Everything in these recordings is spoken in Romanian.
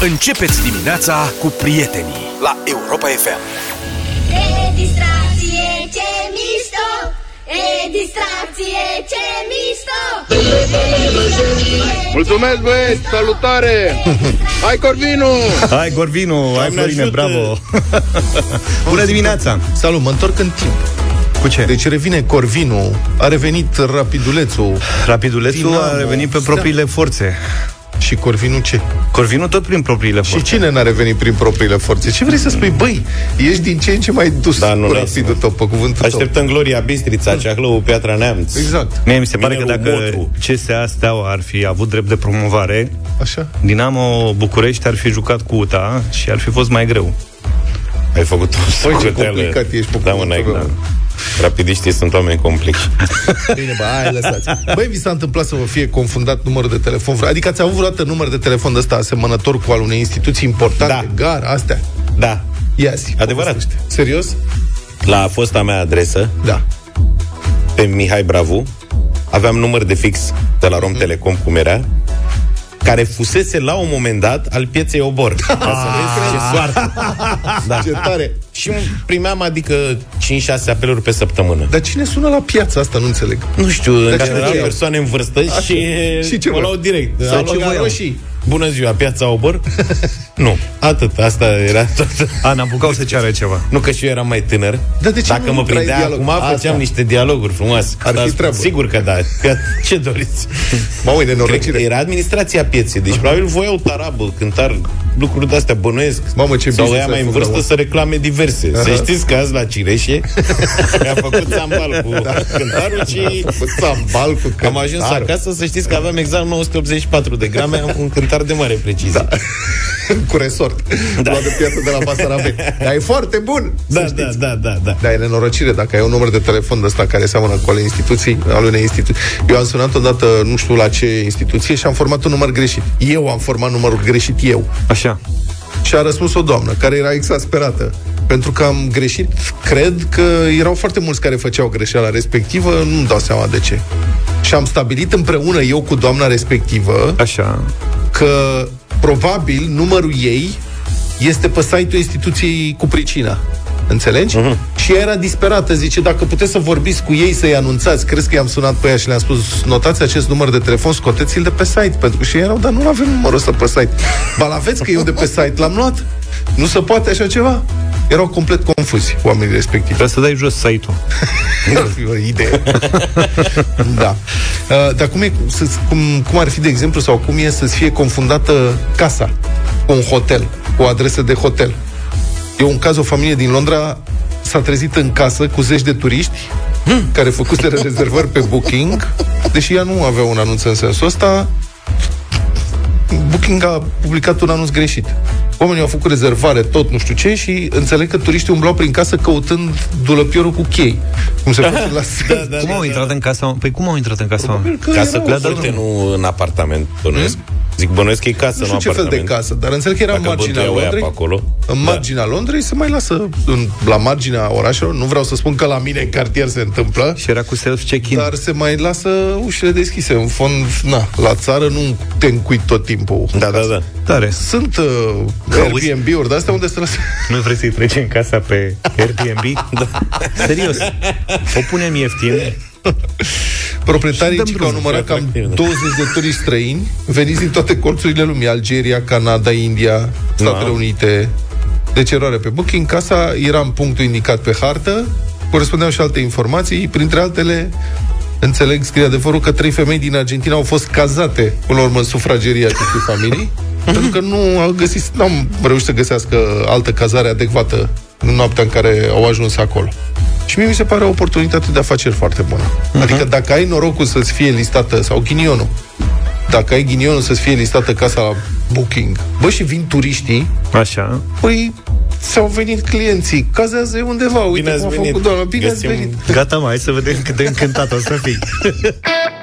Începeți dimineața cu prietenii la Europa FM. E distracție, ce mișto! E distracție, ce mișto! Mulțumesc, băieți! Salutare! Hai, Corvinu! Hai, Corvinu! Hai, Doamne Florine, ajută! bravo! Bună dimineața! Salut, mă întorc în timp. Cu ce? Deci revine Corvinu, a revenit Rapidulețul Rapidulețul Dinamo. a revenit pe propriile forțe. Și Corvinu ce? Corvinu tot prin propriile Și forțe. cine n-a revenit prin propriile forțe? Ce vrei să spui? Băi, ești din ce în ce mai dus Da, nu cu lasă, rapidul mă. tău, pe cuvântul Așteptăm Gloria Bistrița, Ceahlău, Piatra Neamț. tău. Exact, Mie mi se pare că Minerul dacă Motru. CSA Steaua ar fi avut drept de promovare, așa. Dinamo București ar fi jucat cu UTA și ar fi fost mai greu. Ai făcut o Băi, ce socoteală. complicat ești pe Da, mă, cuvântul n-ai, meu. da. Rapidiștii sunt oameni complexi. Bine, bă, hai, lăsați. Băi, vi s-a întâmplat să vă fie confundat numărul de telefon? Adică ați avut vreodată număr de telefon de ăsta asemănător cu al unei instituții importante? Da. Gar, astea. Da. Ia zi. Adevărat. povestește. Serios? La fosta mea adresă, Da. pe Mihai Bravu, aveam număr de fix de la Romtelecom, cum era, care fusese la un moment dat al pieței Obor. Ca să vezi ce soartă. Da. Ce tare. Și primeam, adică, 5-6 apeluri pe săptămână. Dar cine sună la piață? Asta nu înțeleg. Nu știu, în Dar general ce persoane în vârstă și, Și ce mă vor? luau direct. Sau Alo, ce Garo? voiau? Și? Bună ziua, piața Obor? nu, atât, asta era tot. A, n-apucau să ceară ceva. Nu că și eu eram mai tânăr. Dar de ce Dacă nu mă intrai în prindea dialog? acum, Asta. făceam niște dialoguri frumoase. Ar fi Dar treabă. Sigur că da. Că, ce doriți? Mă uit, Cred că nenorocire. era administrația pieței. Deci probabil voiau tarabă, cântar, lucruri de-astea bănuiesc. Mamă, ce Sau business ea mai ai în făcut, vârstă mă. să reclame diverse. Să știți că azi la Cireșe mi-a făcut țambal cu cântarul și Cu țambal, cu am ajuns cântarul. acasă să știți că aveam exact 984 de grame, am un cântar de mare precizie. Da, cu resort. Da. Luat de piață de la Basarabeni. Dar e foarte bun. da, să da, știți. da, da, da. Da, e nenorocire dacă ai un număr de telefon de ăsta care seamănă cu ale instituții, al unei instituții. Eu am sunat odată, nu știu la ce instituție, și am format un număr greșit. Eu am format numărul greșit, eu. Așa. Și a răspuns o doamnă care era exasperată. Pentru că am greșit, cred că erau foarte mulți care făceau greșeala respectivă, nu-mi dau seama de ce. Și am stabilit împreună eu cu doamna respectivă Așa. Că probabil numărul ei este pe site-ul instituției cu pricina. Înțelegi? Uh-huh. Și ea era disperată, zice, dacă puteți să vorbiți cu ei, să-i anunțați, crezi că i-am sunat pe ea și le-am spus, notați acest număr de telefon, scoteți-l de pe site, pentru că și ei erau, dar nu avem numărul ăsta pe site. Ba, l-aveți că eu de pe site l-am luat? Nu se poate așa ceva? Erau complet confuzi oamenii respectivi. Trebuie să dai jos site-ul. Ar fi o idee. da. Uh, dar cum, e, să, cum, cum ar fi, de exemplu, sau cum e să-ți fie confundată casa cu un hotel, cu o adresă de hotel? Eu, un caz, o familie din Londra s-a trezit în casă cu zeci de turiști care făcuseră rezervări pe Booking, deși ea nu avea un anunț în sensul ăsta, Booking a publicat un anunț greșit. Oamenii au făcut rezervare, tot nu știu ce, și înțeleg că turiștii umblau prin casă căutând dulăpiorul cu chei. Cum se face la da, cum au intrat în casa? Păi cum au intrat în casa? oamenilor? că Casă erau- cu frate, nu în apartament, bănuiesc. Zic, bănuiesc că e casă, nu nu știu ce fel de apartament. casă, dar înțeleg că era în Dacă marginea bântuiau aia Londrei. pe acolo. În Da. marginea Londrei se mai lasă în, la marginea orașelor. Nu vreau să spun că la mine în cartier se întâmplă, Și era cu self-check-in. dar se mai lasă ușile deschise. În fond, na, la țară nu te încui tot timpul. în Da, da, casă. da. Tare. Sunt uh, Auzi? Airbnb-uri de astea unde se lasă. Nu vrei să-i trecem casa pe Airbnb? da. Serios. O punem ieftin. Proprietarii Și dăm zic că au drumul, numărat cam atractiv, da. 20 de turiști străini veniți din toate colțurile lumii. Algeria, Canada, India, Statele Da. Unite. Deci eroare pe Booking. Casa era în punctul indicat pe hartă. Corespundeau și alte informații. Printre altele, înțeleg, scrie adevărul că trei femei din Argentina au fost cazate până la urmă în sufrageria acestei familii. pentru că nu au găsit, nu am reușit să găsească altă cazare adecvată în noaptea în care au ajuns acolo. Și mie mi se pare o oportunitate de afaceri foarte bună. Uh-huh. Adică dacă ai norocul să-ți fie listată, sau ghinionul, dacă ai ghinionul să-ți fie listată casa la Booking, bă, și vin turiștii, Așa. păi ți-au venit clienții, cazează undeva, uite Bine ați cum a venit. făcut doamna, bine Găsim- ați venit. Gata, mai, hai să vedem cât de încântat o să fii.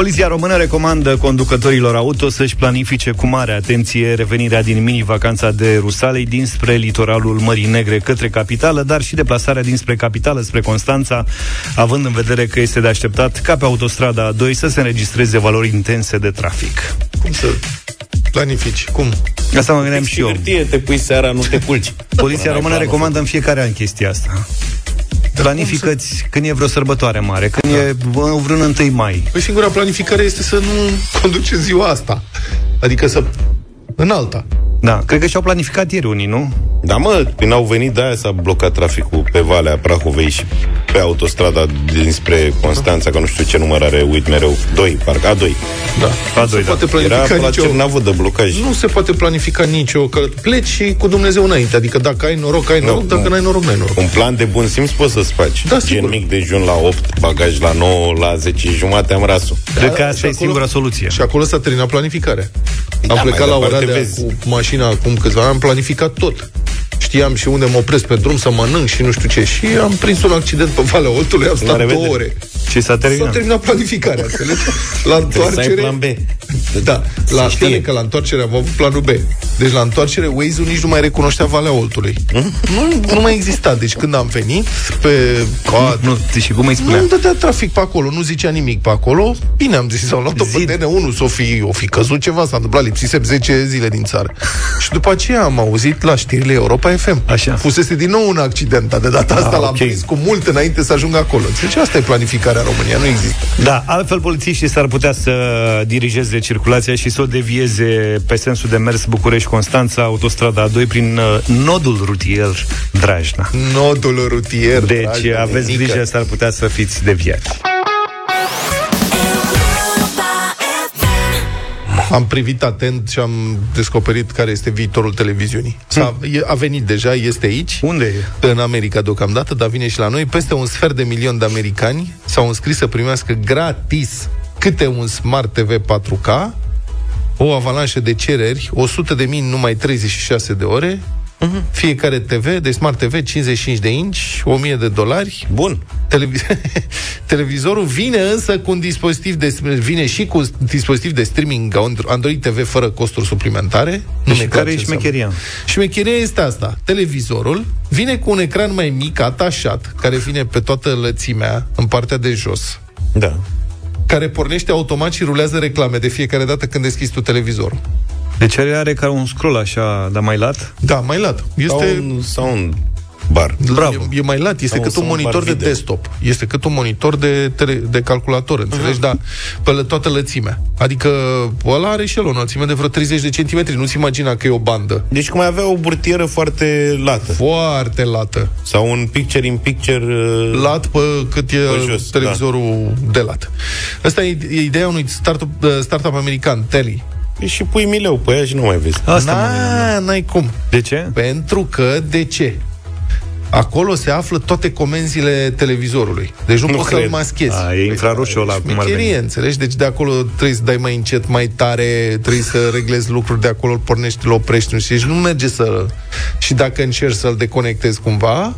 Poliția română recomandă conducătorilor auto să-și planifice cu mare atenție revenirea din mini-vacanța de Rusalei dinspre litoralul Mării Negre către capitală, dar și deplasarea dinspre capitală spre Constanța, având în vedere că este de așteptat ca pe autostrada A2 să se înregistreze valori intense de trafic. Cum să planifici? Cum? Asta mă gândeam și eu. Hârtie, te pui seara, nu te culci. Poliția română recomandă în fiecare an chestia asta. Planifică-ți când e vreo sărbătoare mare, când e vreun 1 mai. Păi singura planificare este să nu conduce ziua asta. Adică să... în alta. Da, cred că și-au planificat ieri unii, nu? Da, mă, când au venit, de-aia s-a blocat traficul pe Valea Prahovei și pe autostrada dinspre Constanța, că nu știu ce număr are, uit mereu, 2, parcă, A2. Da. A doi, se da. poate Era planifica la nicio... Cernavă de blocaj. Nu se poate planifica nicio că pleci și cu Dumnezeu înainte. Adică dacă ai noroc, ai noroc, dacă nu. n-ai noroc, n-ai noroc. Un plan de bun simț poți să-ți faci. Da, Gen sigur. mic dejun la 8, bagaj la 9, la 10 jumate am rasul. Cred că Da, asta și e acolo- singura soluție. Și acolo s-a terminat planificarea. Am Da, plecat mai la departe Oradea vezi. cu mașina acum câțiva ani, am planificat tot. Știam și unde mă opresc pe drum să mănânc și nu știu ce. Și am prins un accident pe Valea Oltului, am stat revedere. două ore. Și s-a S-a terminat. terminat planificarea, înțelegi? La Trebuie să ai întoarcere... plan B. Da, la știe. știe că la întoarcere am avut planul B. Deci la întoarcere Waze-ul nici nu mai recunoștea Valea Oltului. Nu, nu mai exista. Deci când am venit pe... A, Nu, și cum îi nu spunea? îmi dădea trafic pe acolo, nu zicea nimic pe acolo. Bine, am zis, au luat-o Zi- pe DN1, s-o fi, o fi căzut ceva, s-a întâmplat, lipsisem 10 zile din țară. Și după aceea am auzit la știrile Europa FM. Așa. Fusese din nou un accident, dar de data asta Ah, l-am ok. prins cu mult înainte să ajung acolo. Deci asta e planificarea în România, nu există. Da, altfel polițiștii s-ar putea să dirigeze circulația și să o devieze pe sensul de mers București-Constanța, autostrada A2, prin uh, nodul rutier Drajna. Nodul rutier. Deci dragi, aveți nenică. grijă, s-ar putea să fiți deviați. Am privit atent și am descoperit care este viitorul televiziunii. S-a, e- a venit deja, este aici. Unde e? în America deocamdată, dar vine și la noi. Peste un sfert de milion de americani s-au înscris să primească gratis câte un Smart TV 4K, o avalanșă de cereri, 100 de mii în numai 36 de ore, fiecare TV, de Smart TV, 55 de inch, 1000 de dolari. Bun. Televiz- Televizorul vine însă cu un dispozitiv de vine și cu un dispozitiv de streaming Android TV fără costuri suplimentare. Nu Și mi-e clar care e ce înseamnă. șmecheria? Șmecheria este asta. Televizorul vine cu un ecran mai mic, atașat, care vine pe toată lățimea, în partea de jos, Da. care pornește automat și rulează reclame de fiecare dată când deschizi tu televizorul. Deci are, are ca un scroll așa, dar mai lat? Da, mai lat. Sau Este... un, sau un bar. Bravo. E, e mai lat, este Sau cât un un monitor de soundbar video. desktop. Este cât un monitor de, tele, de calculator, înțelegi? Mhm. Da, pe lă- toată lățimea. Adică ăla are și el o înălțime de vreo 30 de centimetri. Nu-ți imagina că e o bandă. Deci cum ai avea o burtieră foarte lată. Foarte lată. Sau un picture-in-picture... uh, lat pe cât e Pe jos, televizorul de lat. Asta e, e ideea unui startup, uh, startup american, Telly. Păi și pui mileu pe ea și nu mai vezi. Asta mă gândeam. Na, n-ai cum. De ce? Pentru că, de ce? Acolo se află toate comenzile televizorului. Deci nu, Nu poți să-l cred. maschezi. A, e infraroșu ăla, cum ar Șmecherie, veni. înțelegi? Deci de acolo trebuie să dai mai încet, mai tare, trebuie să reglezi lucruri de acolo, îl pornești, îl oprești, nu știu, și nu merge să... Și dacă încerci să-l deconectezi cumva,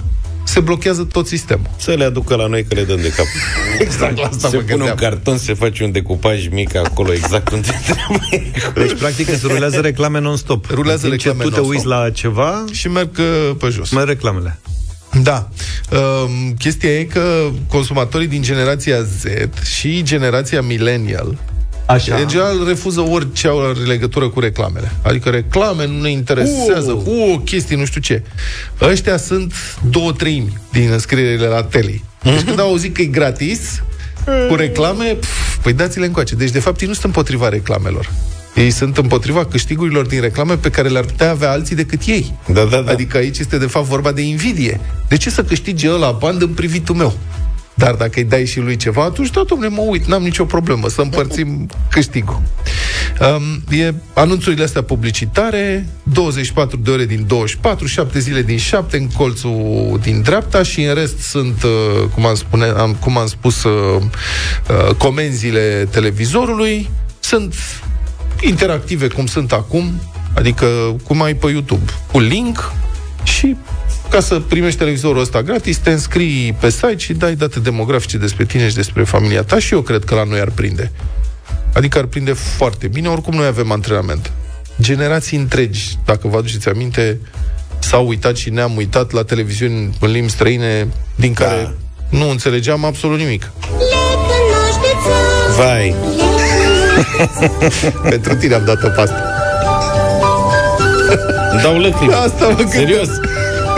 se blochează tot sistemul. Să le aducă la noi că le dăm de cap. Exact la asta se mă pune un gândeam. carton, se face un decupaj mic acolo, exact unde trebuie. Deci, practic, îți rulează reclame non-stop. Rulează În timp ce reclame tu te non-stop. uiți la ceva, Și merg uh, pe jos. mai reclamele. Da. Um, chestia e că consumatorii din generația Z și generația millennial Așa. în general refuză orice au legătură cu reclamele. Adică reclame nu ne interesează, Uh. uh, chestii, nu știu ce. Ăștia sunt două treimi din înscrierile la tele. Deci când au auzit că e gratis, cu reclame, pf, păi dați-le încoace. Deci, de fapt, ei nu sunt împotriva reclamelor. Ei sunt împotriva câștigurilor din reclame pe care le-ar putea avea alții decât ei. Da, da, da. Adică aici este de fapt vorba de invidie. De ce să câștige ăla bani în privitul meu? Dar dacă îi dai și lui ceva, atunci, da, domnule, mă uit, n-am nicio problemă, să împărțim câștigul. Um, e anunțurile astea publicitare, 24 de ore din 24, 7 zile din 7 în colțul din dreapta și în rest sunt, uh, cum am, spune, am, cum am spus, uh, uh, comenzile televizorului, sunt interactive cum sunt acum, adică cum ai pe YouTube, cu link și ca să primești televizorul ăsta gratis, te înscrii pe site și dai date demografice despre tine și despre familia ta și eu cred că la noi ar prinde. Adică ar prinde foarte bine, oricum noi avem antrenament. Generații întregi, dacă vă aduceți aminte, s-au uitat și ne-am uitat la televiziuni în limbi străine din Da. care nu înțelegeam absolut nimic. Vai, Pentru tine am dat-o pe asta. îmi dau lăcrimi. Asta mă gândesc. Serios.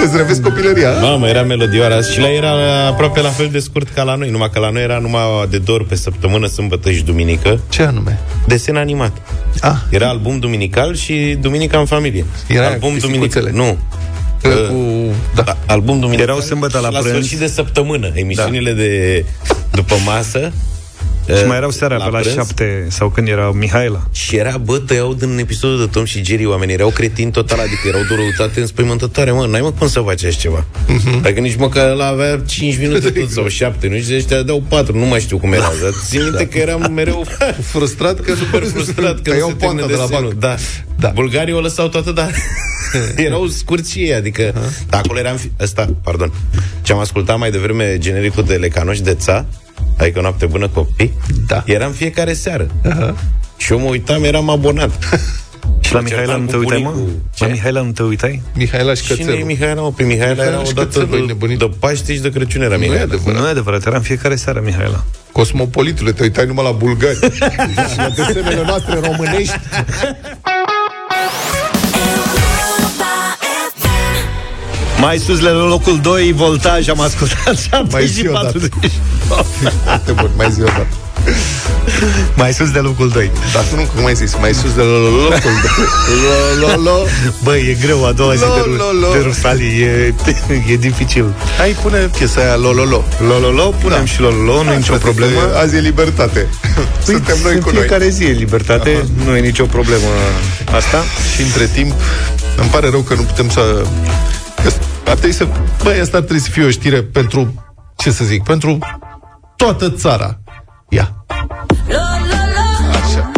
Îți revezi copilăria? Mamă, era melodioara și la era aproape la fel de scurt ca la noi, numai că la noi era numai de două ori pe săptămână, sâmbătă și duminică, Ce anume? desen animat. Ah, Era album duminical și duminica în familie. Era album cu duminical. pisicuțele. Nu. cu... Da. A- Album duminical. Erau sâmbătă la și la prânz. sfârșit de săptămână. Emisiunile de după masă. Și mai erau seara pe la prânz. șapte Sau când era Mihaela Și era, bă, tăiau din episodul de Tom și Jerry oamenii, erau cretini total, adică erau de o răutate înspăimântătoare, mă, n-ai mă cum să faci așa ceva. Mhm. Adică nici măcar ăla avea 5 minute tot, sau 7, nu știu, ăștia dau 4, nu mai știu cum era, dar țin minte că eram mereu Frustrat că super frustrat că tăiau nu se poanta termină de la desenul. banc. Da. Da. Bulgarii o lăsau toată, dar erau scurți și ei, adică da, acolo eram fi... ăsta, pardon. Ce am ascultat mai devreme genericul de Lecanoș de Ța, adică noapte bună copii, Da. eram fiecare seară. Și eu mă uitam, eram abonat. Și la Mă Mihaela certam nu te cu uitai, mă? bunicul. La Ce? Mihaela nu te uitai? Mihaela și Cine e Cățelul. Mihaela? Mă, pe Mihaela Mihaela era și odată Cățelul, de, nebunit. de Paște și de Crăciun era Nu e Mihaela. adevărat. Nu e adevărat, eram fiecare seară Mihaela Cosmopolitule, te uitai numai la bulgari. Și la desenele noastre românești. Mai sus la locul 2 Voltaj am ascultat 7 Mai și zi o dată. 40 Foarte bun, mai zi o dată. Mai sus de locul 2 Dar nu, cum ai zis, mai sus de locul de... Lo, lo, lo. Băi, e greu a doua zi Lo, de, Ruș- lo, lo. de Rusalii E, e dificil Hai, pune piesa aia, lo, lo, lo. Lololo, punem Da. și lololo, nu e nicio Frate, problemă că Azi e libertate. Suntem noi în cu noi. fiecare zi e libertate, nu e nicio problemă asta. Și între timp, îmi pare rău că nu putem să... că Ar trebui să... Băi, asta ar trebui să fie o știre pentru... Ce să zic? Pentru toată țara. Ia. Așa.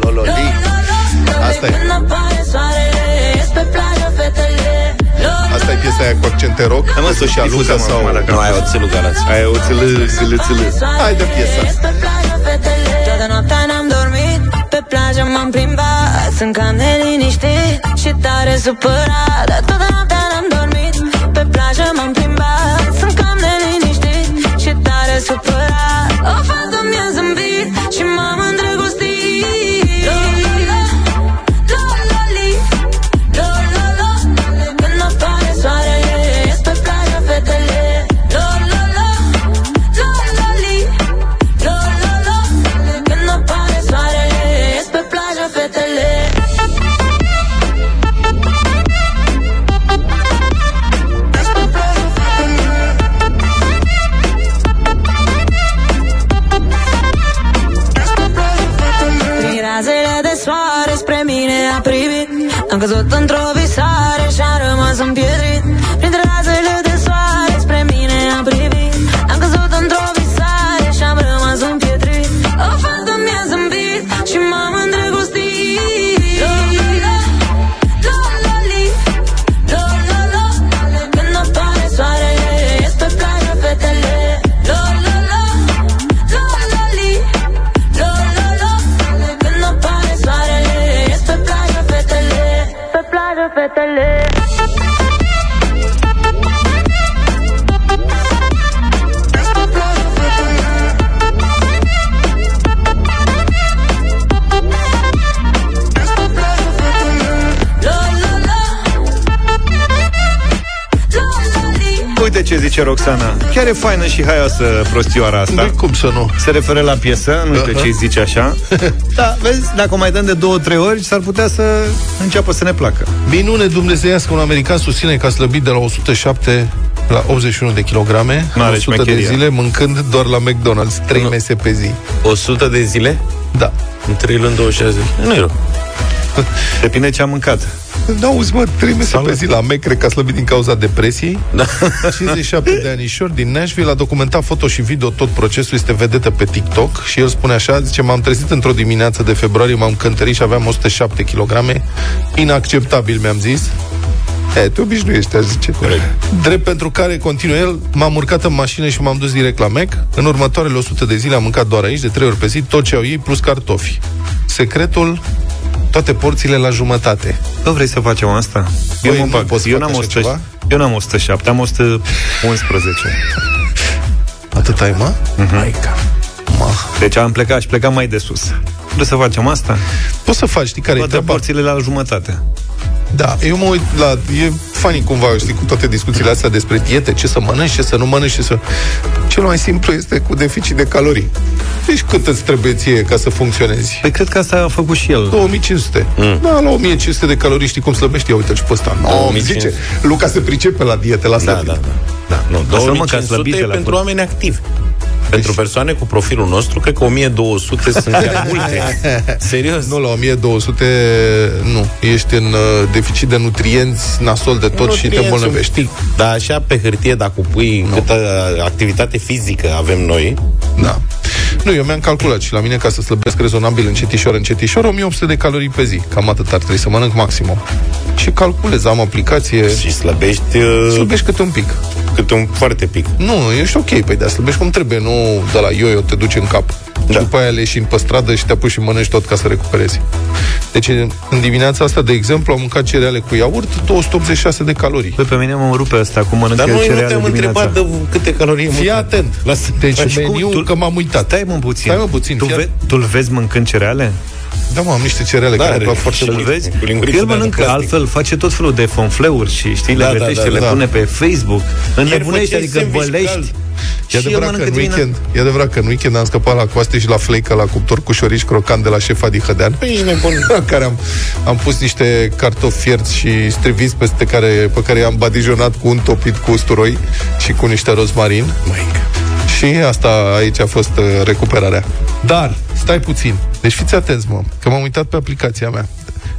Lololi. Asta e. Asta e piesa aia cu accente rock. Da, mă, să o și difuzăm Luca sau... acum, dacă- Nu, ai o țelu galați. Aia o țâlă, țâlă, țâlă. Hai de piesa. Toată noaptea n-am dormit Pe plajă m-am plimbat Sunt cam neliniștit Și tare supărat Dar toată noaptea n-am dormit. Pe plajă m-am plimbat. Sunt cam neliniștit Și tare supărat. O fată mi-a zâmbit Și m-am Am căzut ce zice Roxana Chiar e faină și haioasă prostioara asta Da. cum să nu? Se referă la piesă, nu știu ce zice așa Da, vezi, dacă o mai dăm de două, trei ori S-ar putea să înceapă să ne placă Minune dumnezeiască, un american susține că a slăbit de la 107 la 81 de kilograme în N-are 100 de șmecheria. zile, mâncând doar la McDonald's, 3 Nu. mese pe zi. 100 de zile? Da. În 3 luni, 26 de zile. Nu e rău. Depinde ce am mâncat Da, auzi, mă, 3 mese pe zi la Mac, cred că a slăbit din cauza depresiei. Da. 57 de anișori din Nashville a documentat foto și video tot procesul, este vedetă pe TikTok și el spune așa, zice, m-am trezit într-o dimineață de februarie, m-am cântărit și aveam 107 kg, inacceptabil, mi-am zis. E, te obișnuiești, aș zice. Corect. Drept pentru care, continuă el, m-am urcat în mașină și m-am dus direct la Mac. În următoarele 100 de zile am mâncat doar aici, de trei ori pe zi, tot ce au ei, plus cartofi. Secretul, toate porțiile la jumătate. Nu vrei să facem asta? Băi, eu nu mă bag. pot să Eu fac n-am, așa 100, ceva? eu n-am 107, am 111. Atât ai, mă? Maica. Ma. Deci am plecat și plecam mai de sus. Vreți să facem asta? Poți să faci, știi care e Toate treaba? porțiile la jumătate. Da, eu mă uit la... E funny cumva, știi, cu toate discuțiile astea despre diete, ce să mănânci, ce să nu mănânci, ce să... Cel mai simplu este cu deficit de calorii. Deci cât îți trebuie ție ca să funcționezi? Păi cred că asta a făcut și el. 2500. Mm. Da, la 1500 de calorii știi cum slăbești? Ia uite și pe ăsta. No, 2500. zice, Luca se pricepe la diete, la Da, slăbit. da, da. da. Nu, Lasă-mă că a 2500 slăbit e de la pentru fund. oameni activi. Pentru persoane cu profilul nostru, cred că 1200 sunt chiar multe. Serios. Nu, la 1200 nu. Ești în uh, deficit de nutrienți, nasol de tot și te Nutrienți îmbolnăvești. un pic. Dar așa pe hârtie, dacă pui câtă activitate fizică avem noi, Da. Nu, eu mi-am calculat și la mine ca să slăbesc rezonabil încetișor, încetișor, 1800 de calorii pe zi. Cam atât ar trebui să mănânc maximum. Și calculez, am aplicație, și slăbești uh, slăbești câte un pic. Câte un foarte pic. Nu, ești ok, păi da, slăbești cum trebuie, nu de la yo-yo te duci în cap. Da. Și Da. după aia leși pe stradă și te apuci și mănânci tot ca să recuperezi. Deci, în dimineața asta, de exemplu, am mâncat cereale cu iaurt, 286 de calorii. Păi pe mine mă rupe asta, cum mănânc Dar eu noi nu cereale te-am dimineața. întrebat de câte calorii Fii mâncat. atent. Lasă. Deci, Și cum meniu, tu- că m-am uitat. Stai mă puțin. Stai, mă, puțin, Tu, fii ve- tu-l vezi mâncând cereale? Da, mă, am niște cereale Da, care are îmi plac foarte și Îl mult. vezi? cu Că lingurițe el de mănâncă plastic. altfel, face tot felul de fonfleuri și știi, le Da, da, gătește, da, le da. pune pe Facebook, înnebunește, făceai adică sandwich bălești. cald. E Și el adevărat, că mănâncă în dimineața. weekend, e adevărat că în weekend am scăpat la coaste și la fleică la cuptor cu șorici crocant de la șefa Dihădean. Păi ești nebun. în care am, am pus niște cartofi fierți și striviți peste care, pe care i-am badijonat cu un topit cu usturoi și cu niște rozmarin. Maică. Și asta aici a fost uh, recuperarea. Dar, stai puțin. Deci fiți atenți, mă, că m-am uitat pe aplicația mea.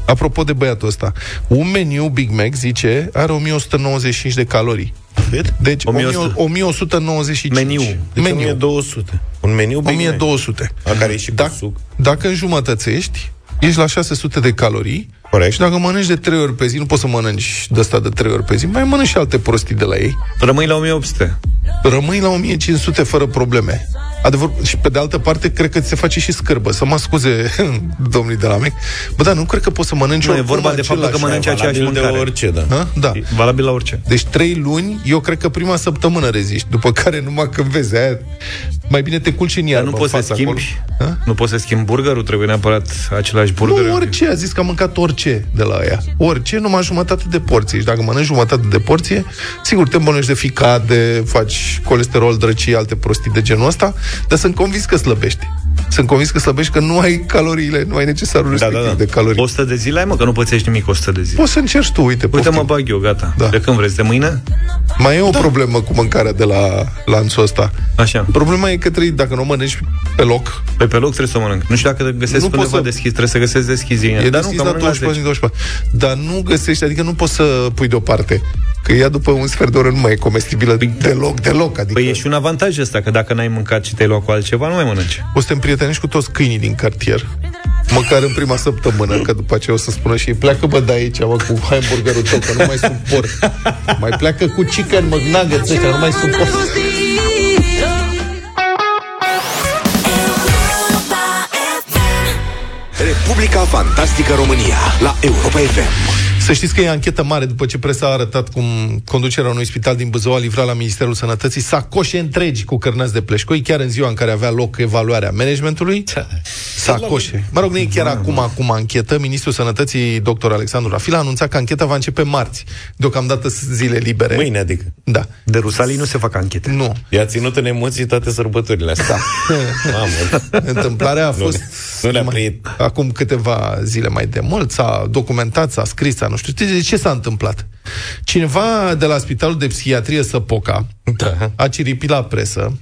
Apropo de băiatul ăsta, un meniu Big Mac, zice, are 1195 de calorii. Cât? Deci 1100. 1195. Meniu. Deci Meniu. 1200. Un meniu Big Mac. 1200. La care e și cu Dacă, suc. dacă înjumătățești, ești la 600 de calorii Corect. și dacă mănânci de 3 ori pe zi, nu poți să mănânci de asta de 3 ori pe zi, mai mănânci și alte prostii de la ei. Rămâi la 1800. Rămâi la 1500 fără probleme. Adevăr, și pe de altă parte, cred că ți se face și scârbă. Să mă scuze domnii de la MEC. Bă, da, nu cred că poți să mănânci Nu, e oricum vorba de faptul că același. mănânci aceeași Valabil de mâncare. orice, da. Ha? Da. E Valabil la orice. Deci trei luni, eu cred că prima săptămână reziști, după care numai când vezi aia, mai bine te culci în Dar iarbă nu în poți să fața schimbi, acolo. Ha? nu poți să schimbi burgerul, trebuie neapărat același burger. Nu, orice, a zis că a mâncat orice de la aia. Orice, numai jumătate de porție. Și dacă mănânci jumătate de porție, sigur, te îmbolnăști de ficade, faci colesterol, drăcii, alte prostii de genul ăsta, dar sunt convins că slăbești. Sunt convins că slăbești, că nu ai caloriile, nu ai necesarul Da, respectiv da, da. de calorii. 100 de zile ai, mă, că nu pățești nimic 100 de zile. Poți să încerci tu, uite, Uite, poftim. mă bag eu, gata. Da. De când vreți? De mâine? Mai e o problemă cu mâncarea de la lanțul ăsta. Așa. Problema e că trebuie, dacă nu o mănânci pe loc, Păi pe loc trebuie să o mănânc. Nu știu dacă găsesc Nu poți undeva să- deschis, trebuie să găsesc deschis din E el. Dar nu, deschis că la mănânc la 24 10. 24. Dar nu găsești, adică nu poți să pui deoparte. Că ea după un sfert de oră nu mai e comestibilă deloc, deloc. Adică Păi e și un avantaj ăsta, că dacă n-ai mâncat și te-ai luat cu altceva, nu mai mănânci. o să te împrietenești cu toți câinii din cartier. Măcar în prima săptămână, că după aceea o să spună și ei, pleacă bă de aici, mă, cu hamburgerul tău, că nu mai suport. Mai pleacă cu chicken McNuggets ăștia, nu mai suport. Republica Fantastică România la Europa FM. Să știți că e anchetă mare după ce presa a arătat cum conducerea unui spital din Buzău a livrat la Ministerul Sănătății sacoșe întregi cu cărnați de pleșcoi, chiar în ziua în care avea loc evaluarea managementului. Sacoșe. Mă rog, nu e chiar acum, acum anchetă. Ministrul Sănătății, dr. Alexandru Rafil, a anunțat că ancheta va începe marți. Deocamdată sunt zile libere. Mâine, adică. Da. De Rusalii nu se fac anchete. Nu. I-a ținut în emoții toate sărbătorile astea. Mamă. Întâmplarea a Nu fost le- nu le-a mai- primit. acum câteva zile mai de mult, s-a documentat, s-a scris, s-a nu știu. De ce s-a întâmplat? Cineva de la Spitalul de Psihiatrie Săpoca Da. a ciripit la presă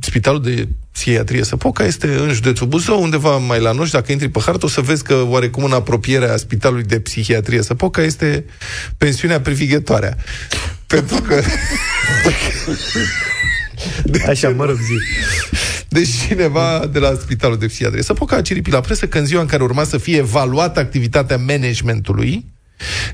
Spitalul de Psihiatrie Săpoca este în județul Buzău, undeva mai la noi, și dacă intri pe hartă o să vezi că oarecum în apropierea Spitalului de Psihiatrie Săpoca este pensiunea privighetoarea. Pentru că... Așa, mă rog, zi. Deci cineva de la Spitalul de Psihiatrie Săpoca a ciripit la presă că în ziua în care urma să fie evaluată activitatea managementului,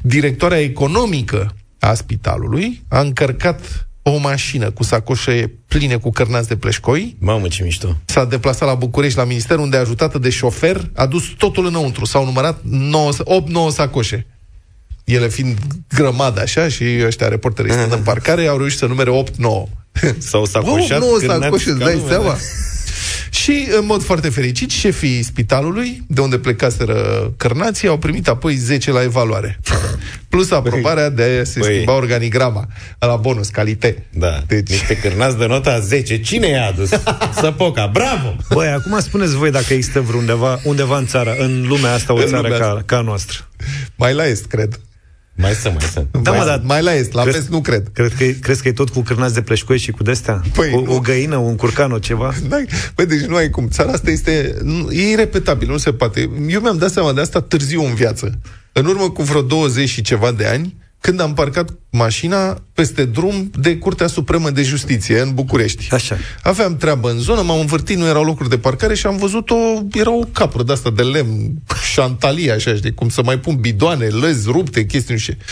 Directoarea economică a spitalului a încărcat o mașină cu sacoșe pline cu cărnați de pleșcoi, Mamă, ce mișto. s-a deplasat la București, la minister, unde ajutată de șofer, a dus totul înăuntru. S-au numărat 8-9 sacoșe. Ele fiind grămadă așa și ăștia reporterii stând în parcare, au reușit să numere 8-9. S-au sacoșat 9 cârnați sacoșe, îți ca dai lumea, seama? da. Și, în mod foarte fericit, șefii spitalului, de unde plecaseră cărnații, au primit apoi 10 la evaluare. Plus aprobarea de a se Băi. schimba organigrama la bonus, calitate. Da, Deci- niște cârnați de nota 10. Cine i-a adus? Săpoca, bravo! Băi, acum spuneți voi dacă există vreundeva, undeva în țară, în lumea asta, o În țară lumea ca, asta. ca a noastră. Mai la est, cred. Mai să, mai să. Da, mai, mă, dar- mai la est, la Crezi- vest nu cred. Cred că, e- crezi că e tot cu cârnați de pleșcoi și cu destea? Păi, o, nu. o găină, un curcan, o ceva? Da, băi, deci nu ai cum. Țara asta este... nu- E irepetabil, nu se poate. Eu mi-am dat seama de asta târziu în viață. În urmă cu vreo 20 și ceva de ani, când am parcat mașina peste drum de Curtea Supremă de Justiție în București. Așa. Aveam treabă în zonă, m-am învârtit, nu erau locuri de parcare și am văzut o, era o capră de asta de lemn, șantalie, așa, știi, cum să mai pun bidoane, lăzi rupte, chestii, nu știu. ce.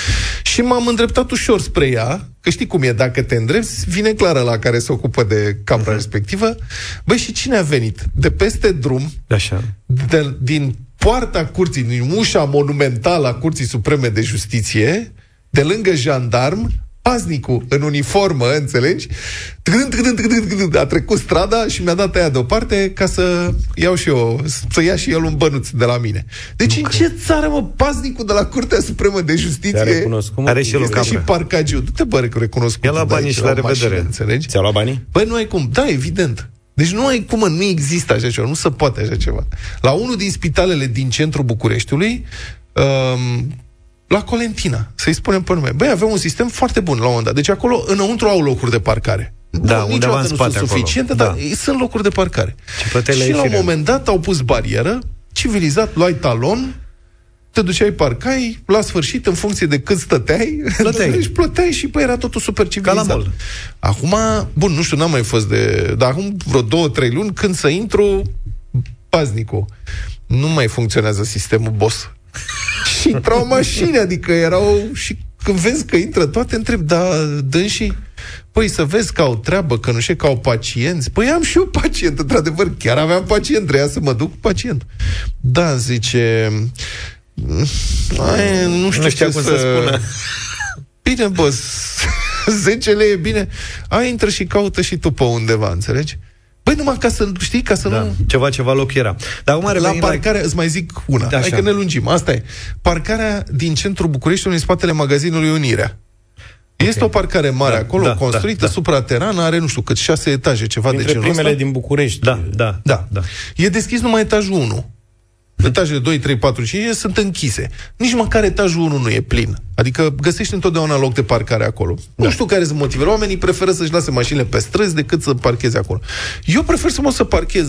Și m-am îndreptat ușor spre ea, că știi cum e, dacă te îndrepți, vine clară la care se ocupă de capra respectivă. Băi, și cine a venit? De peste drum, Așa. de, din poarta curții, din ușa monumentală a Curții Supreme de Justiție, de lângă jandarm, paznicul în uniformă, înțelegi? Tâgând, tâgând, tâgând, tâgând, A trecut strada și mi-a dat aia deoparte ca să iau și eu, să ia și el un bănuț de la mine. Deci în ce țară, mă, paznicul de la Curtea Supremă de Te-a Justiție recunoscut, mă? Are și el o este capră. și parcagiu. Du-te, bă, recunoscut. Ia la da, banii aici și la o mașină, revedere. Înțelegi? Ți-au luat banii? Băi, nu ai cum. Da, evident. Deci nu ai cum, mă, nu există așa ceva, nu se poate așa ceva. La unul din spitalele din centrul Bucureștiului, um, la Colentina, să-i spunem pe nume. Băi, avea un sistem foarte bun la un moment dat. Deci acolo, înăuntru au locuri de parcare. Da, Bun, undeva niciodată în nu spate sunt acolo. suficiente, Da. dar sunt locuri de parcare. Și plăteai la și la un ieșire. moment dat au pus barieră, civilizat, luai talon, te duceai, parcai, la sfârșit, în funcție de cât stăteai, Plăteai. și plăteai și păi era totul super civilizat. mall. Acum, bun, nu știu, n-am mai fost de... Dar acum vreo două, trei luni, când să intru, paznicul, nu mai funcționează sistemul boss. Și intrau mașini, adică erau... Și când vezi că intră toate, întreb, da, dânsii? Păi să vezi că au treabă, că nu știu, că au pacienți. Păi am și eu pacient, într-adevăr, chiar aveam pacient, treia să mă duc cu pacient. Da, zice... Ai, nu știu Nu știa ce cum să, să spună. Bine, bă, 10 lei e bine. Ai, intră și caută și tu pe undeva, înțelegi? Păi numai ca să știi, ca să Da. nu... Ceva, ceva loc era. Dar acum La revenim parcarea, îți mai zic una, Da, hai așa. că ne lungim, asta e. Parcarea din centrul Bucureștiului, în spatele magazinului Unirea. Este o parcare mare Da, acolo, da, construită, da, da. supraterană, are nu știu cât, șase etaje, ceva de Dintre genul primele ăsta. din București. Da, da, Da. da. E deschis numai etajul 1. Etajele 2, 3, 4, 5 sunt închise. Nici măcar etajul 1 nu e plin. Adică găsești întotdeauna loc de parcare acolo. Da. Nu știu care sunt motivele. Oamenii preferă să-și lase mașinile pe străzi decât să parcheze acolo. Eu prefer să mă să parchez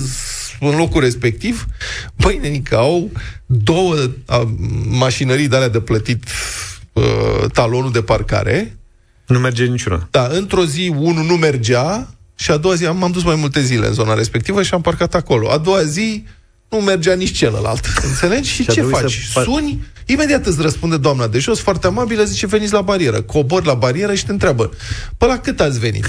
în locul respectiv. Băi, nenică, au două a, mașinării de alea de plătit uh, talonul de parcare. Nu merge niciuna. Da, într-o zi unul nu mergea și a doua zi am, m-am dus mai multe zile în zona respectivă și am parcat acolo. A doua zi nu mergea nici celălalt. Înțelegi? Și, Și a ce trebuit faci? să par- Suni, imediat îți răspunde doamna de jos, foarte amabilă, zice, veniți la barieră. Cobor la barieră și te întreabă, pe la cât ați venit?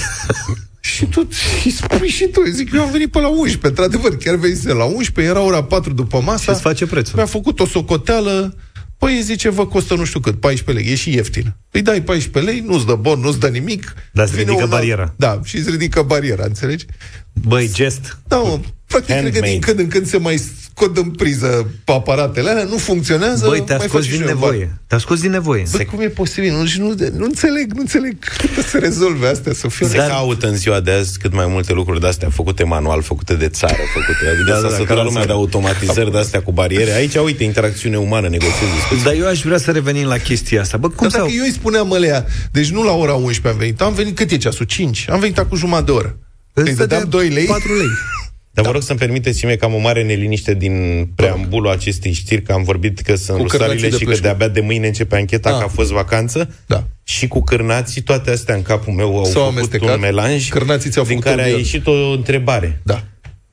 și tu îi spui și tu, zic, eu am venit pe la 11, într-adevăr, chiar venise la 11, era ora 4 după masa. Și îți face prețul. Mi-a făcut o socoteală, Păi zice, vă costă nu știu cât, 14 lei, e și ieftin. Îi dai 14 lei, nu-ți dă bon, nu-ți dă nimic. Dar îți Vine ridică un alt- bariera. Da, și îți ridică bariera, înțelegi? Băi, gest. Da, mă, practic cred că Handmade. din când în când se mai scot în priză aparatele alea, nu funcționează, Băi, te-a mai scos faci și din un nevoie. Te-a scos din nevoie. Băi, cum e posibil? Nu, și nu, nu înțeleg, nu înțeleg cum se rezolve astea, să fiu... Se caută în ziua de azi cât mai multe lucruri de-astea făcute manual, făcute de țară, făcute. Adică Da, da, da, s-a da, săturat ca la lumea de țară. automatizări de-astea cu bariere. Aici, uite, interacțiune umană, negociezi, discuții. Dar eu aș vrea să revenim la chestia asta. Bă, cum Dar să... dacă eu îi spuneam alea, deci nu la ora 11 am venit, am venit, cât e ceasul? 5. Am venit acum jumătate de oră. Îți dădeam 2 lei. 4 lei. Dar vă rog să-mi permiteți mie că am o mare neliniște din preambulul acestei știri, că am vorbit că sunt Cu cârnații rusalile de și că plășcă. de-abia de mâine începe ancheta, Ah. că a fost vacanță. Da. Și cu cârnații, toate astea în capul meu au S-au făcut amestecat. un melanj Cârnații ți-au din făcut care a un ghion. ieșit o întrebare. Da.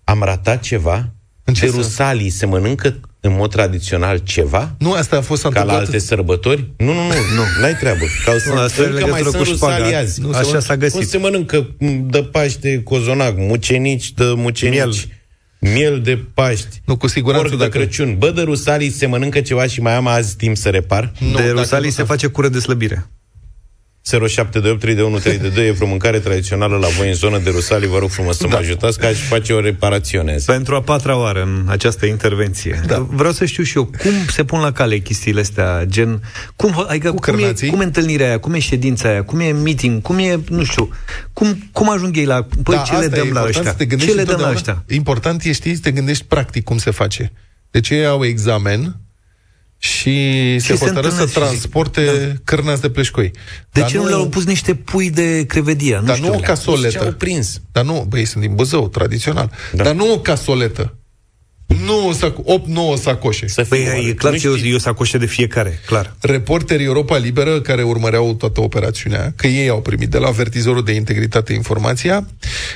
Am ratat ceva? În ce de sens? rusalii se mănâncă în mod tradițional ceva? Nu, asta a fost Ca la întâmplat... alte sărbători? Nu, nu, nu, nu. n-ai treabă. Ca să, Nu, asta are încă mai legătură sunt cu șpaga. rusalii azi. Nu, se așa mănâncă- s-a găsit. Cum se mănâncă m, de Paște cozonac, mucenici de mucenici. Miel. Miel de Paști. Nu, cu siguranță Porc de dacă- Crăciun. Bă, de rusalii se mănâncă ceva și mai am azi timp să repar? Nu, de dacă Rusalii nu se s-a- face cură de slăbire. 07283132 e vreo mâncare tradițională la voi în zonă de Rusalii. Vă rog frumos să mă ajutați că aș face o reparațiune. azi. Pentru a patra oară în această intervenție. Da. Vreau să știu și eu, cum se pun la cale chestiile astea, gen, cum, adică, Cu cum, e, cărnații? cum e întâlnirea aia, cum e ședința aia, cum e meeting, cum e, nu știu, cum, cum ajung ei la, păi Da, ce le asta e dăm la important ăștia? să te Ce gândești le dăm la întotdeauna. ăștia? Important e, știi, să te gândești practic cum se face. Deci ei au examen și se se hotărăsc să întâlnesc și zic, transporte da. cârnați de pleșcoi. De Dar ce nu le-au pus niște pui de crevedia? Nu Dar știu. nu o Ce au casoletă. prins? Dar nu, băi, sunt din Buzău, tradițional. Da. Dar nu o casoletă. Nu saco- 8-9 sacoșe. Să Păi fie e clar nu că eu, știi. eu sacoșe de fiecare, clar. Reporterii Europa Liberă, care urmăreau toată operațiunea, că ei au primit de la avertizorul de integritate informația,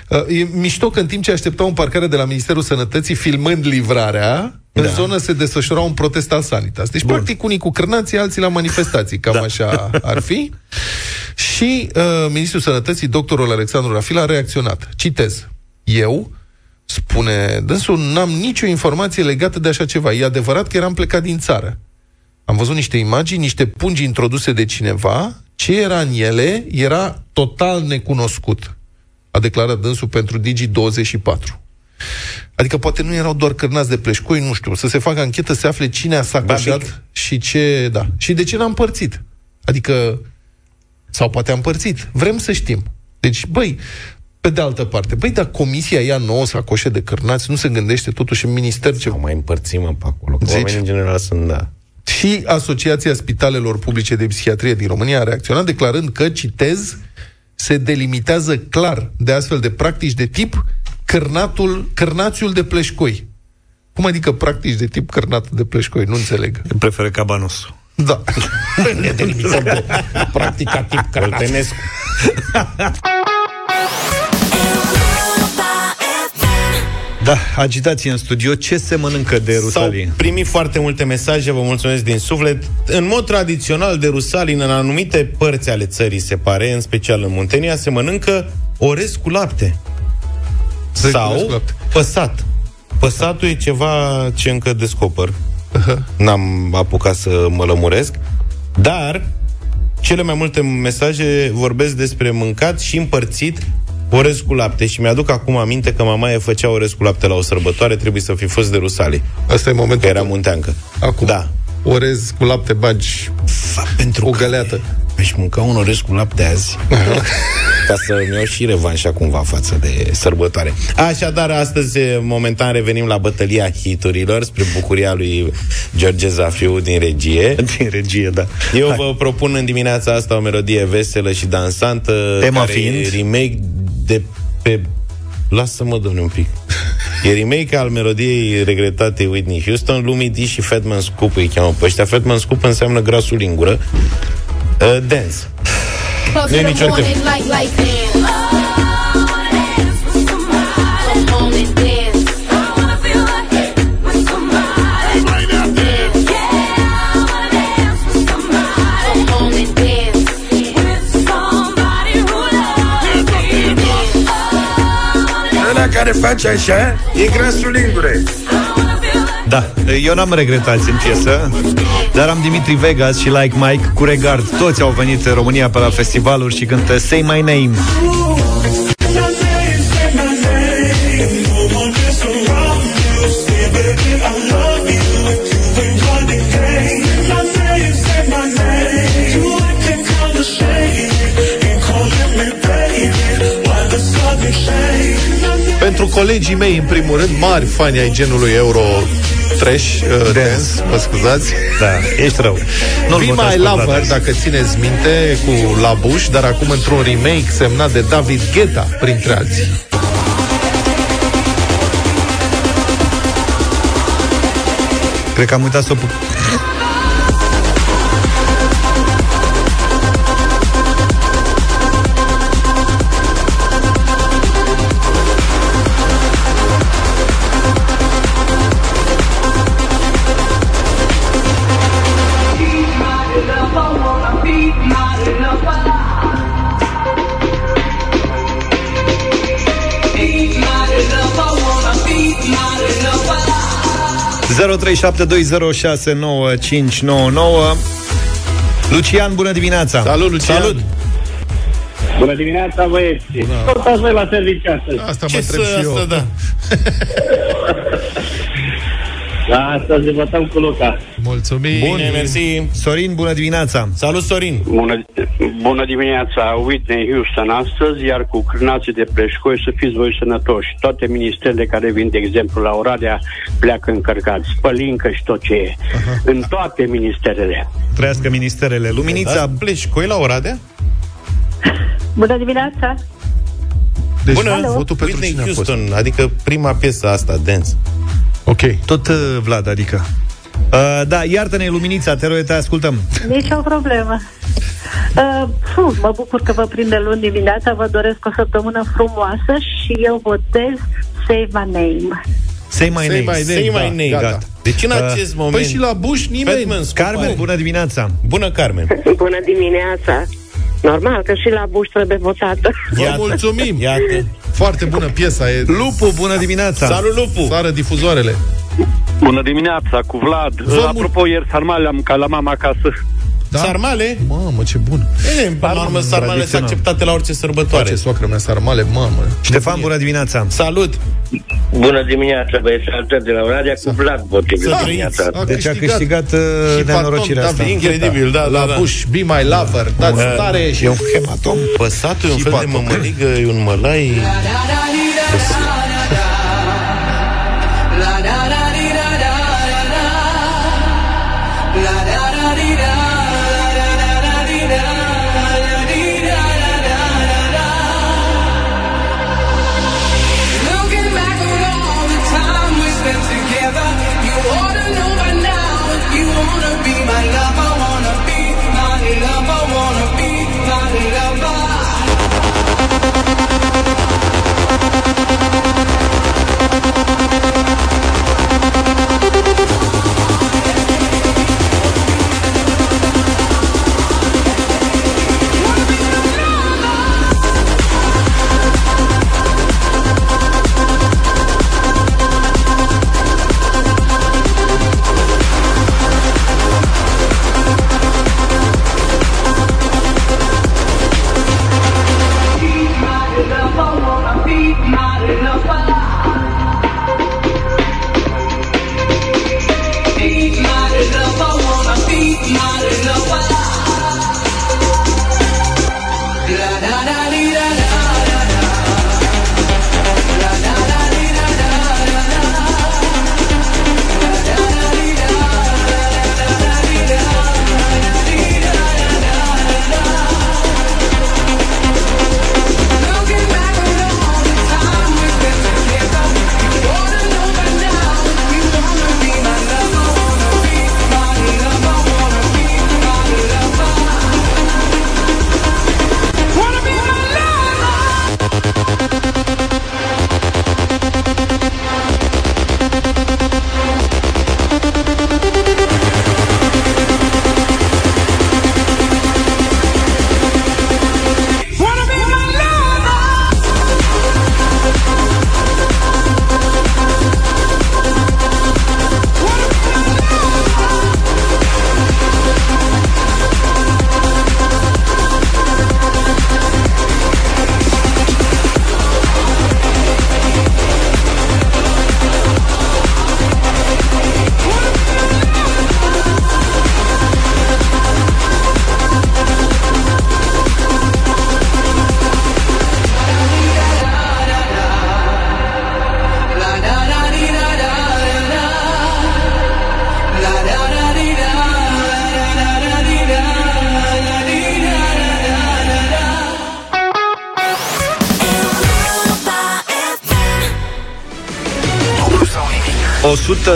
uh, e mișto că în timp ce așteptau în parcare de la Ministerul Sănătății, filmând livrarea, da. în zonă se desfășura un protest al Sanitas. Deci, Bun. practic, unii cu cârnații, alții la manifestații, cam da. așa ar fi. Și uh, Ministrul Sănătății, doctorul Alexandru Rafil, a reacționat. Citez. Eu, spune dânsul, n-am nicio informație legată de așa ceva. E adevărat că eram plecat din țară. Am văzut niște imagini, niște pungi introduse de cineva. Ce era în ele era total necunoscut. A declarat dânsul pentru Digi24. Adică poate nu erau doar cârnați de pleșcoi, nu știu, să se facă anchetă, să se afle cine a sacoșat Babic. și ce, da. Și de ce l-a împărțit. Adică, sau poate a împărțit. Vrem să știm. Deci, băi, pe de altă parte, băi, dar comisia ia 9 sacoșe de cârnați, nu se gândește totuși în minister ce Sau mai împărțim mă, pe acolo. Că Zici? oamenii în general sunt, da. și Asociația Spitalelor Publice de Psihiatrie din România a reacționat declarând că, citez, se delimitează clar de astfel de practici de tip cârnatul, cârnațiul de pleșcoi. Cum adică practici de tip cârnatul de pleșcoi? Nu înțeleg. Preferă cabanosul. Da. Ne delimităm de practica tip cărtenescu. Da, agitație în studio. Ce se mănâncă de S-au Rusalii? primit foarte multe mesaje, vă mulțumesc din suflet. În mod tradițional de rusalin, în anumite părți ale țării, se pare, în special în Muntenia, se mănâncă orez cu lapte. Orez cu Sau lapte. păsat. Păsatul e ceva ce încă descoper. N-am apucat să mă lămuresc. Dar cele mai multe mesaje vorbesc despre mâncat și împărțit orez cu lapte și mi-aduc acum aminte că mamaia făcea orez cu lapte la o sărbătoare, trebuie să fi fost de Rusalii, Asta e că momentul. era munteancă. Acum. Da. Orez cu lapte bagi Fa, pentru o că găleată. aș mânca un orez cu lapte azi ca să-mi iau și revanșa cumva față de sărbătoare. Așadar, astăzi, momentan, revenim la bătălia hiturilor spre bucuria lui George Zafiu din regie. Din regie, da. Eu vă propun în dimineața asta o melodie veselă și dansantă Tema care fiind? e remake de pe... Lasă-mă, domnule, un pic. E remake al melodiei regretate Whitney Houston, Lumii D și Fatman Scoop îi cheamă pe ăștia. Fatman Scoop înseamnă grasul lingură. Uh, dance. Close Nu e to the niciun morning timp. like care face așa e grasul lingure. Da, eu n-am regretați în piesă, dar am Dimitri Vegas și Like Mike cu regard. Toți au venit în România pe la festivaluri și cântă Say My Name. Pentru colegii mei, în primul rând, mari fani ai genului Euro Trash, uh, dance, mă scuzați. Da, ești rău. Nu-l Be votați My pe Lover, Vlad. dacă țineți minte, cu La Bush, dar acum într-un remake semnat de David Guetta, printre alții. Cred că am uitat să o pu- Lucian, bună dimineața! Salut, Lucian! Salut! Bună dimineața, băieți! Tot ați voi la serviciu astăzi. Asta Ce mă întreb să și eu. asta, da? Da, astăzi votăm cu Luca. Mulțumim! Bine, mersi. Sorin, bună dimineața! Salut, Sorin. Bună, bună dimineața, Whitney Houston astăzi, iar cu cârnații de preșcoși să fiți voi sănătoși. Toate ministerele care vin, de exemplu, la Oradea, pleacă încărcați. Pălincă și tot ce e. În toate ministerele. Trăiască ministerele. Luminița, Da, pleci cu ei la Oradea? Bună dimineața! Deci Bună, votul pentru Whitney cine a fost? Houston, adică prima piesă asta, Dance. Ok. tot uh, Vlad, adică. Uh, da, iartă-ne, Luminița, te rog, te ascultăm. Nici o problemă. Uh, fu, mă bucur că vă prinde luni dimineața, vă doresc o săptămână frumoasă și eu votez Save My Name. Say my Say name. my name. Say da, my name, gata. gata. Deci în Uh, acest moment... Păi și la Bush nimeni... Batman, Carmen, scupare. bună dimineața! Bună, Carmen. Bună dimineața! Normal că și la Bush trebuie votată. Vă Iată. mulțumim! Iată. Foarte bună piesa e. Lupu, bună dimineața! Salut, Lupu. Sară difuzoarele. Bună dimineața, cu Vlad. Vă Apropo, ieri sarmale am ca la mama acasă. Da? Sarmale? Mamă, ce bun. E, până la urmă, sarmale sunt tradițional. acceptate la orice sărbătoare. Face soacră mea sarmale, mamă. Ștefan, bună dimineața! Salut! Bună dimineața, băieți, altă de la Oradea, cu Vlad votez Să dimineața. trăiți. Deci a câștigat uh, și nenorocirea Fantom asta. David Incredibil, da, La da, da. Bush, Be My Lover, dați Uh, tare și... E un hematom. Păsatul e un Și fel de patom. mămăligă, e un mălai... Looking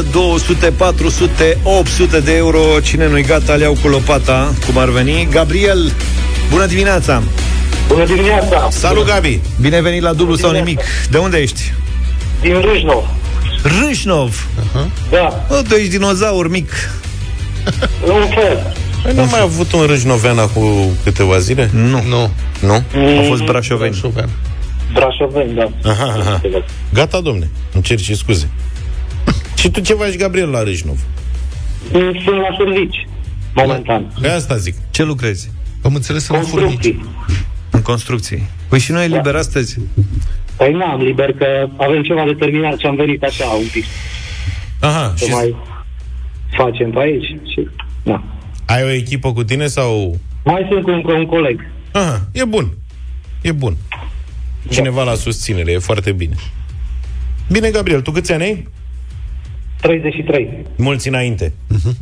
100, 200, 400, 800 de euro Cine nu-i gata, le iau cu lopata Cum ar veni Gabriel, bună dimineața Bună dimineața, Salut, Gabi! Bine venit la dublu sau nimic De unde ești? din Râșnov. Râșnov Da, O, tu ești dinozaur mic un fel. Păi nu am mai avut un Râșnoveana cu câteva zile? Nu, Nu, Nu? au fost brașoveni Brașovean. Brașoveni, da. Aha, aha. Gata, domne. Îmi cer și scuze. Și tu ce faci, Gabriel, la Râșnov? Sunt la servici, momentan. Pe asta zic. Ce lucrezi? Am înțeles în furnici. Construcții. În construcții. Păi și noi e liber astăzi. Păi n-am liber că avem ceva de terminat și am venit așa un pic Aha, să și mai facem pe aici. Și, da. ai o echipă cu tine sau... Mai sunt cu încă un coleg. Aha, e bun. E bun. Cineva la susținere, e foarte bine. Bine, Gabriel, tu câți ani ai? 33. Mulți înainte.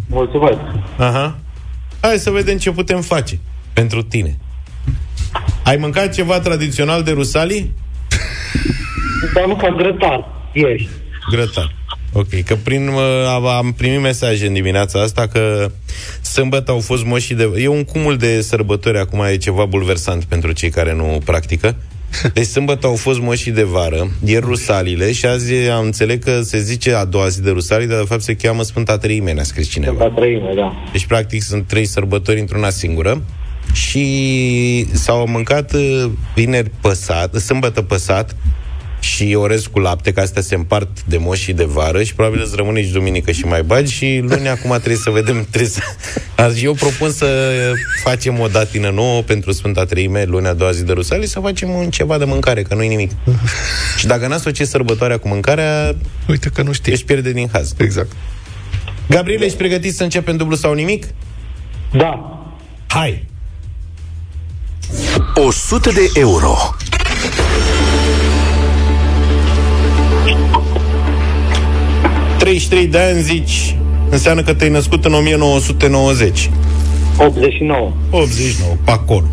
Mulțumesc. Aha. Hai să vedem ce putem face pentru tine. Ai mâncat ceva tradițional de Rusalii? Am mâncat grătar ieri. Grătar. Ok, că prin, uh, am primit mesaje în dimineața asta că sâmbătă au fost moșii de... E un cumul de sărbători, acum e ceva bulversant pentru cei care nu practică. Deci sâmbătă au fost moșii de vară, ieri rusalile și azi am înțeles că se zice a doua zi de rusalii, dar de fapt se cheamă Sfânta Treime, ne-a scris cineva. La trăime, da. Deci, practic, sunt trei sărbători într-una singură și s-au mâncat uh, vineri păsat, sâmbătă păsat și orez cu lapte, că astea se împart de moș și de vară și probabil îți rămâne și duminică și mai bagi și luni acum trebuie să vedem, trebuie să... Azi eu propun să facem o datină nouă pentru Sfânta Treime, luni a doua zi de Rusalii, să facem un ceva de mâncare, că nu-i nimic. și dacă n-asociezi sărbătoarea cu mâncarea, Uite că nu știi. ești pierde din haz. Exact. Gabriel, ești pregătit să începem dublu sau nimic? Da. Hai! 100 de euro. – 33 de ani, zici, înseamnă că te-ai născut în 1990. 89. 89, pe acolo.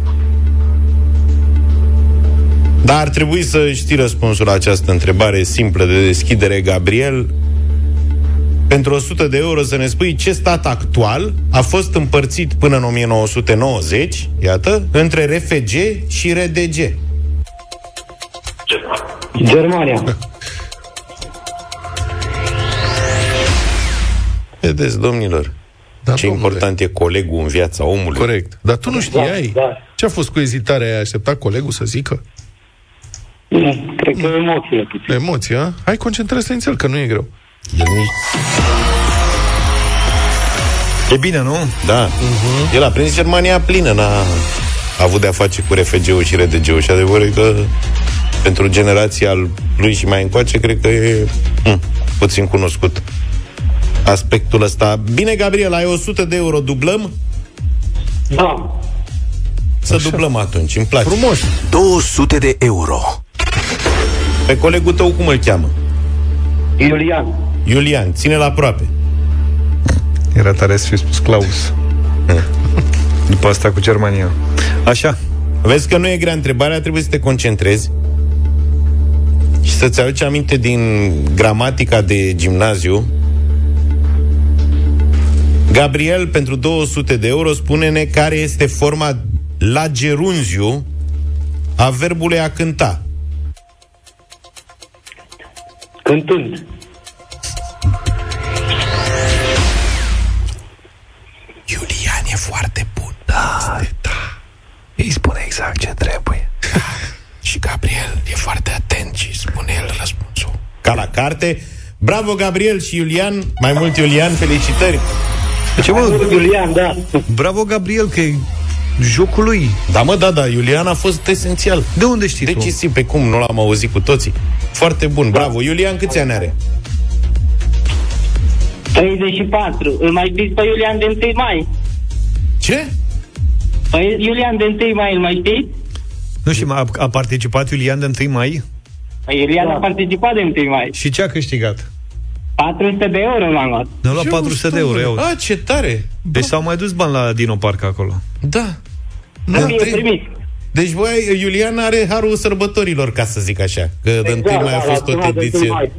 Dar ar trebui să știi răspunsul la această întrebare simplă de deschidere, Gabriel. Pentru 100 de euro să ne spui ce stat actual a fost împărțit până în 1990, iată, între RFG și RDG. Germania. Vedeți, domnilor, Da, ce domnule. important e colegul în viața omului. Corect. Dar tu nu știai? Da, da. Ce a fost cu ezitarea aia? Ai așteptat colegul să zică? Nu, cred că emoțiile puțin. Emoția? Hai, concentrează-te în el, că nu e greu. El nici... E bine, nu? Da. Uh-huh. El a prins Germania plină, n-a avut de-a face cu RFG-ul și RDG-ul și adevărul e că pentru generația lui și mai încoace, cred că e hm, puțin cunoscut aspectul ăsta. Bine, Gabriel, ai 100 de euro, dublăm? Da. Să Așa. dublăm atunci, îmi place. Frumos. 200 de euro. Pe colegul tău cum îl cheamă? Iulian. Iulian, ține la aproape. Era tare să fi spus Claus. După asta cu Germania. Așa. Vezi că nu e grea întrebarea, trebuie să te concentrezi și să-ți aduci aminte din gramatica de gimnaziu. Gabriel, pentru 200 de euro, spune-ne care este forma la gerunziu a verbului a cânta. Cântând. Iulian e foarte bun. Da, da. Îi spune exact ce trebuie. Și Gabriel e foarte atent și spune el răspunsul. Ca la carte. Bravo, Gabriel și Iulian. Mai mult, Iulian, felicitări. Ce mă, Iulian, da. bravo Gabriel, că e jocul lui. Da, mă, da, da, Iulian a fost esențial. De unde știi tu? Decisiv, pe cum nu l-am auzit cu toții. Foarte bun, bravo. Iulian, câți ani are? 34. Îl mai știți pe Iulian de 1 mai? Ce? Păi Iulian de 1 mai îl mai știți? Nu știu, a, a participat Iulian de 1 mai? Păi Iulian a participat de 1 mai. Și ce a câștigat? 400 de euro l-am luat. Ne-a luat 400 de euro, ia uite. A, ce tare! Deci s-au mai dus bani la Dino Park acolo. Da. Nu Da, mi-e trei- trimis. Deci, băi, Iulian are harul sărbătorilor, ca să zic așa. Că de Exact, întâi mai a da, fost la tot suma de ediție. mai.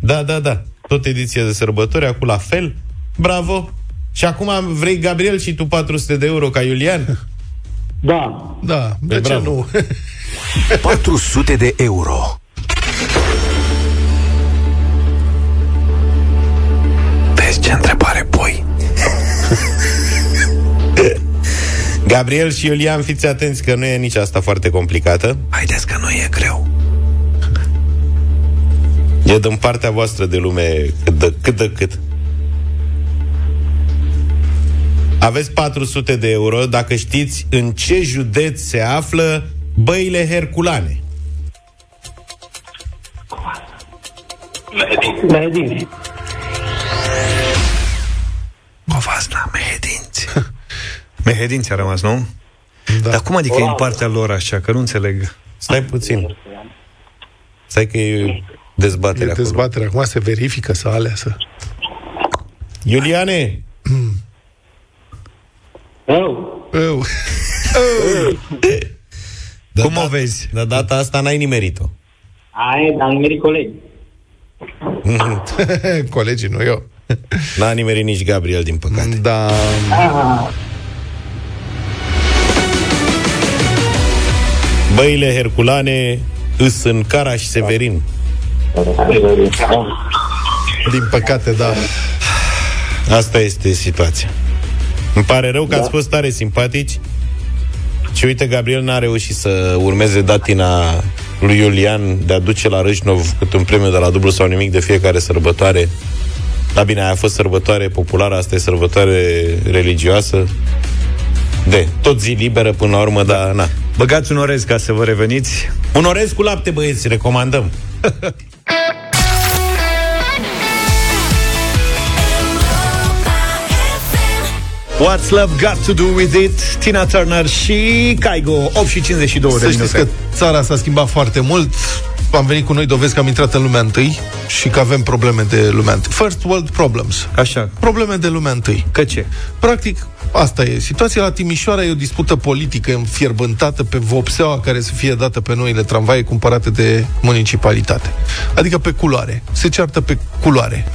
Da, da, da. Tot ediția de sărbători, acum la fel. Bravo. Și acum vrei, Gabriel, și tu 400 de euro ca Iulian? Da. Da, de ce bravo. nu? 400 de euro. Gabriel și Iulian, fiți atenți că nu e nici asta foarte complicată. Haideți că nu e greu. E din partea voastră de lume cât de cât. De cât. Aveți 400 de euro dacă știți în ce județ se află băile Herculane. Mehedin. Covasna, Mehedinți a rămas, nu? Da. Dar cum adică e în partea lor așa? Că nu înțeleg. Stai puțin. Stai că e dezbatere E acolo. dezbatere. Acum se verifică să alea să... Iuliane, Eu. Eu. de Cum data- o vezi? De data asta n-ai nimerit-o. Ai, dar numeri colegi. Colegii, nu eu. N-a nimerit nici Gabriel, din păcate. Da. Băile Herculane îs în Caraș Severin. Din păcate, da. Asta este situația. Îmi pare rău că ați fost tare simpatici și uite, Gabriel n-a reușit să urmeze datina lui Iulian de a duce la Râșnov cât un premiu de la dublu sau nimic de fiecare sărbătoare. Dar bine, aia a fost sărbătoare populară, asta e sărbătoare religioasă. De, tot zi liberă până la urmă, dar na. Băgați un orez ca să vă reveniți. Un orez cu lapte, băieți, recomandăm. What's Love Got To Do With It Tina Turner și Kaigo 8 și 52 Să de știți minute că țara s-a schimbat foarte mult. Am venit cu noi dovezi că am intrat în lumea întâi și că avem probleme de lumea întâi. First world problems. Așa, Probleme de lumea întâi. că ce? Practic, asta e. Situația la Timișoara e o dispută politică înfierbântată pe vopseaua care să fie dată pe noile tramvaie cumpărate de municipalitate. Adică pe culoare. Se ceartă pe culoare.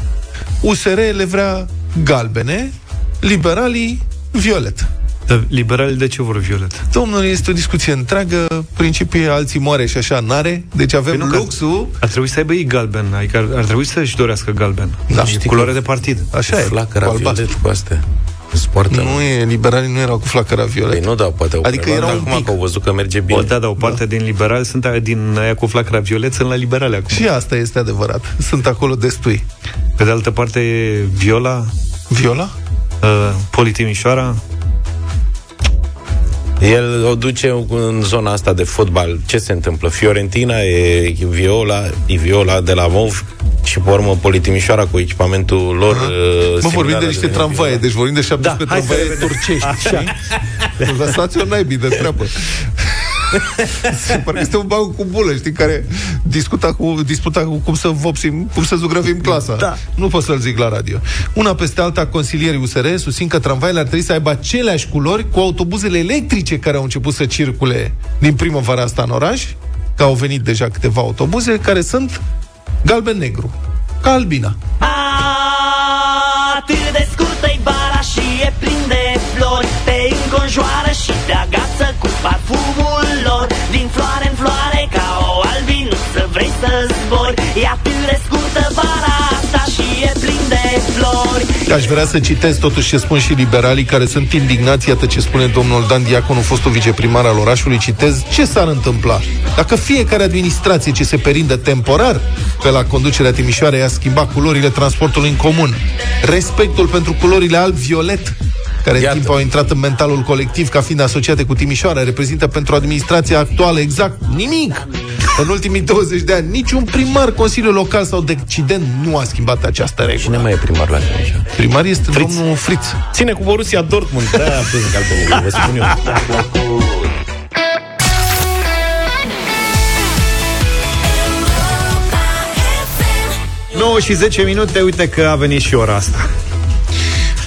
USR le vrea galbene, liberalii violet. Dar liberalii de ce vor violet? Domnule, este o discuție întreagă, principiul e alții moare și așa n-are, deci avem Păi nu, că luxul... Ar trebui să aibă ei galben, adică ar, ar trebui să-și dorească galben. Da. E Știți culoare că- de partid. Așa e, Flacăra cu albastru. violet cu astea. Sportă. Nu e, liberalii nu erau cu flacăra violet. Păi nu, da, poate au Adică preluat, era dar un acum pic. că au văzut că merge bine. O, da, da, o parte din liberali sunt aia din aia cu flacăra violet, sunt la liberale acum. Și asta este adevărat. Sunt acolo destui. Pe de altă parte e Viola, Viola? uh, Politimișoara, El o duce în zona asta de fotbal. Ce se întâmplă? Fiorentina e Viola, e Viola de la Mov și pe urmă Politimișoara cu echipamentul lor. uh, Mă, vorbim similar de niște la- tramvaie, deci vorbim de 17 Da, hai să tramvaie revedem. turcești, știi? Lăsați-o naibii de treabă. Parcă este un bag cu bulă, știi, care discuta cu, disputa cu cum să vopsim, cum să zugrăvim clasa. Da. Nu pot să-l zic la radio. Una peste alta, consilierii USR susțin că tramvaile ar trebui să aibă aceleași culori cu autobuzele electrice care au început să circule din primăvara asta în oraș, că au venit deja câteva autobuze care sunt galben-negru. Ca albina. Atât de scurtă-i bara și e plin de flori Te înconjoară și te agață cu parfumul lor Din floare în floare ca o albinuță vrei să zbori E atât de scurtă bara asta și e plin de flori. Aș vrea să citesc totuși ce spun și liberalii care sunt indignați, iată ce spune domnul Dan Diaconu, fostul viceprimar al orașului, citez, ce s-ar întâmpla dacă fiecare administrație ce se perindă temporar pe la conducerea Timișoarei a schimbat culorile transportului în comun. Respectul pentru culorile alb-violet care în Iată. timp au intrat în mentalul colectiv ca fiind asociate cu Timișoara, reprezintă pentru administrația actuală exact nimic. În ultimii 20 de ani, niciun primar, consiliu local sau decident nu a schimbat această regulă. Cine mai e primar la Timișoara? Primar este Fritz. domnul Fritz. Ține cu Borussia Dortmund. Da, a pus galbenul, vă spun eu. 9 și 10 minute, uite că a venit și ora asta.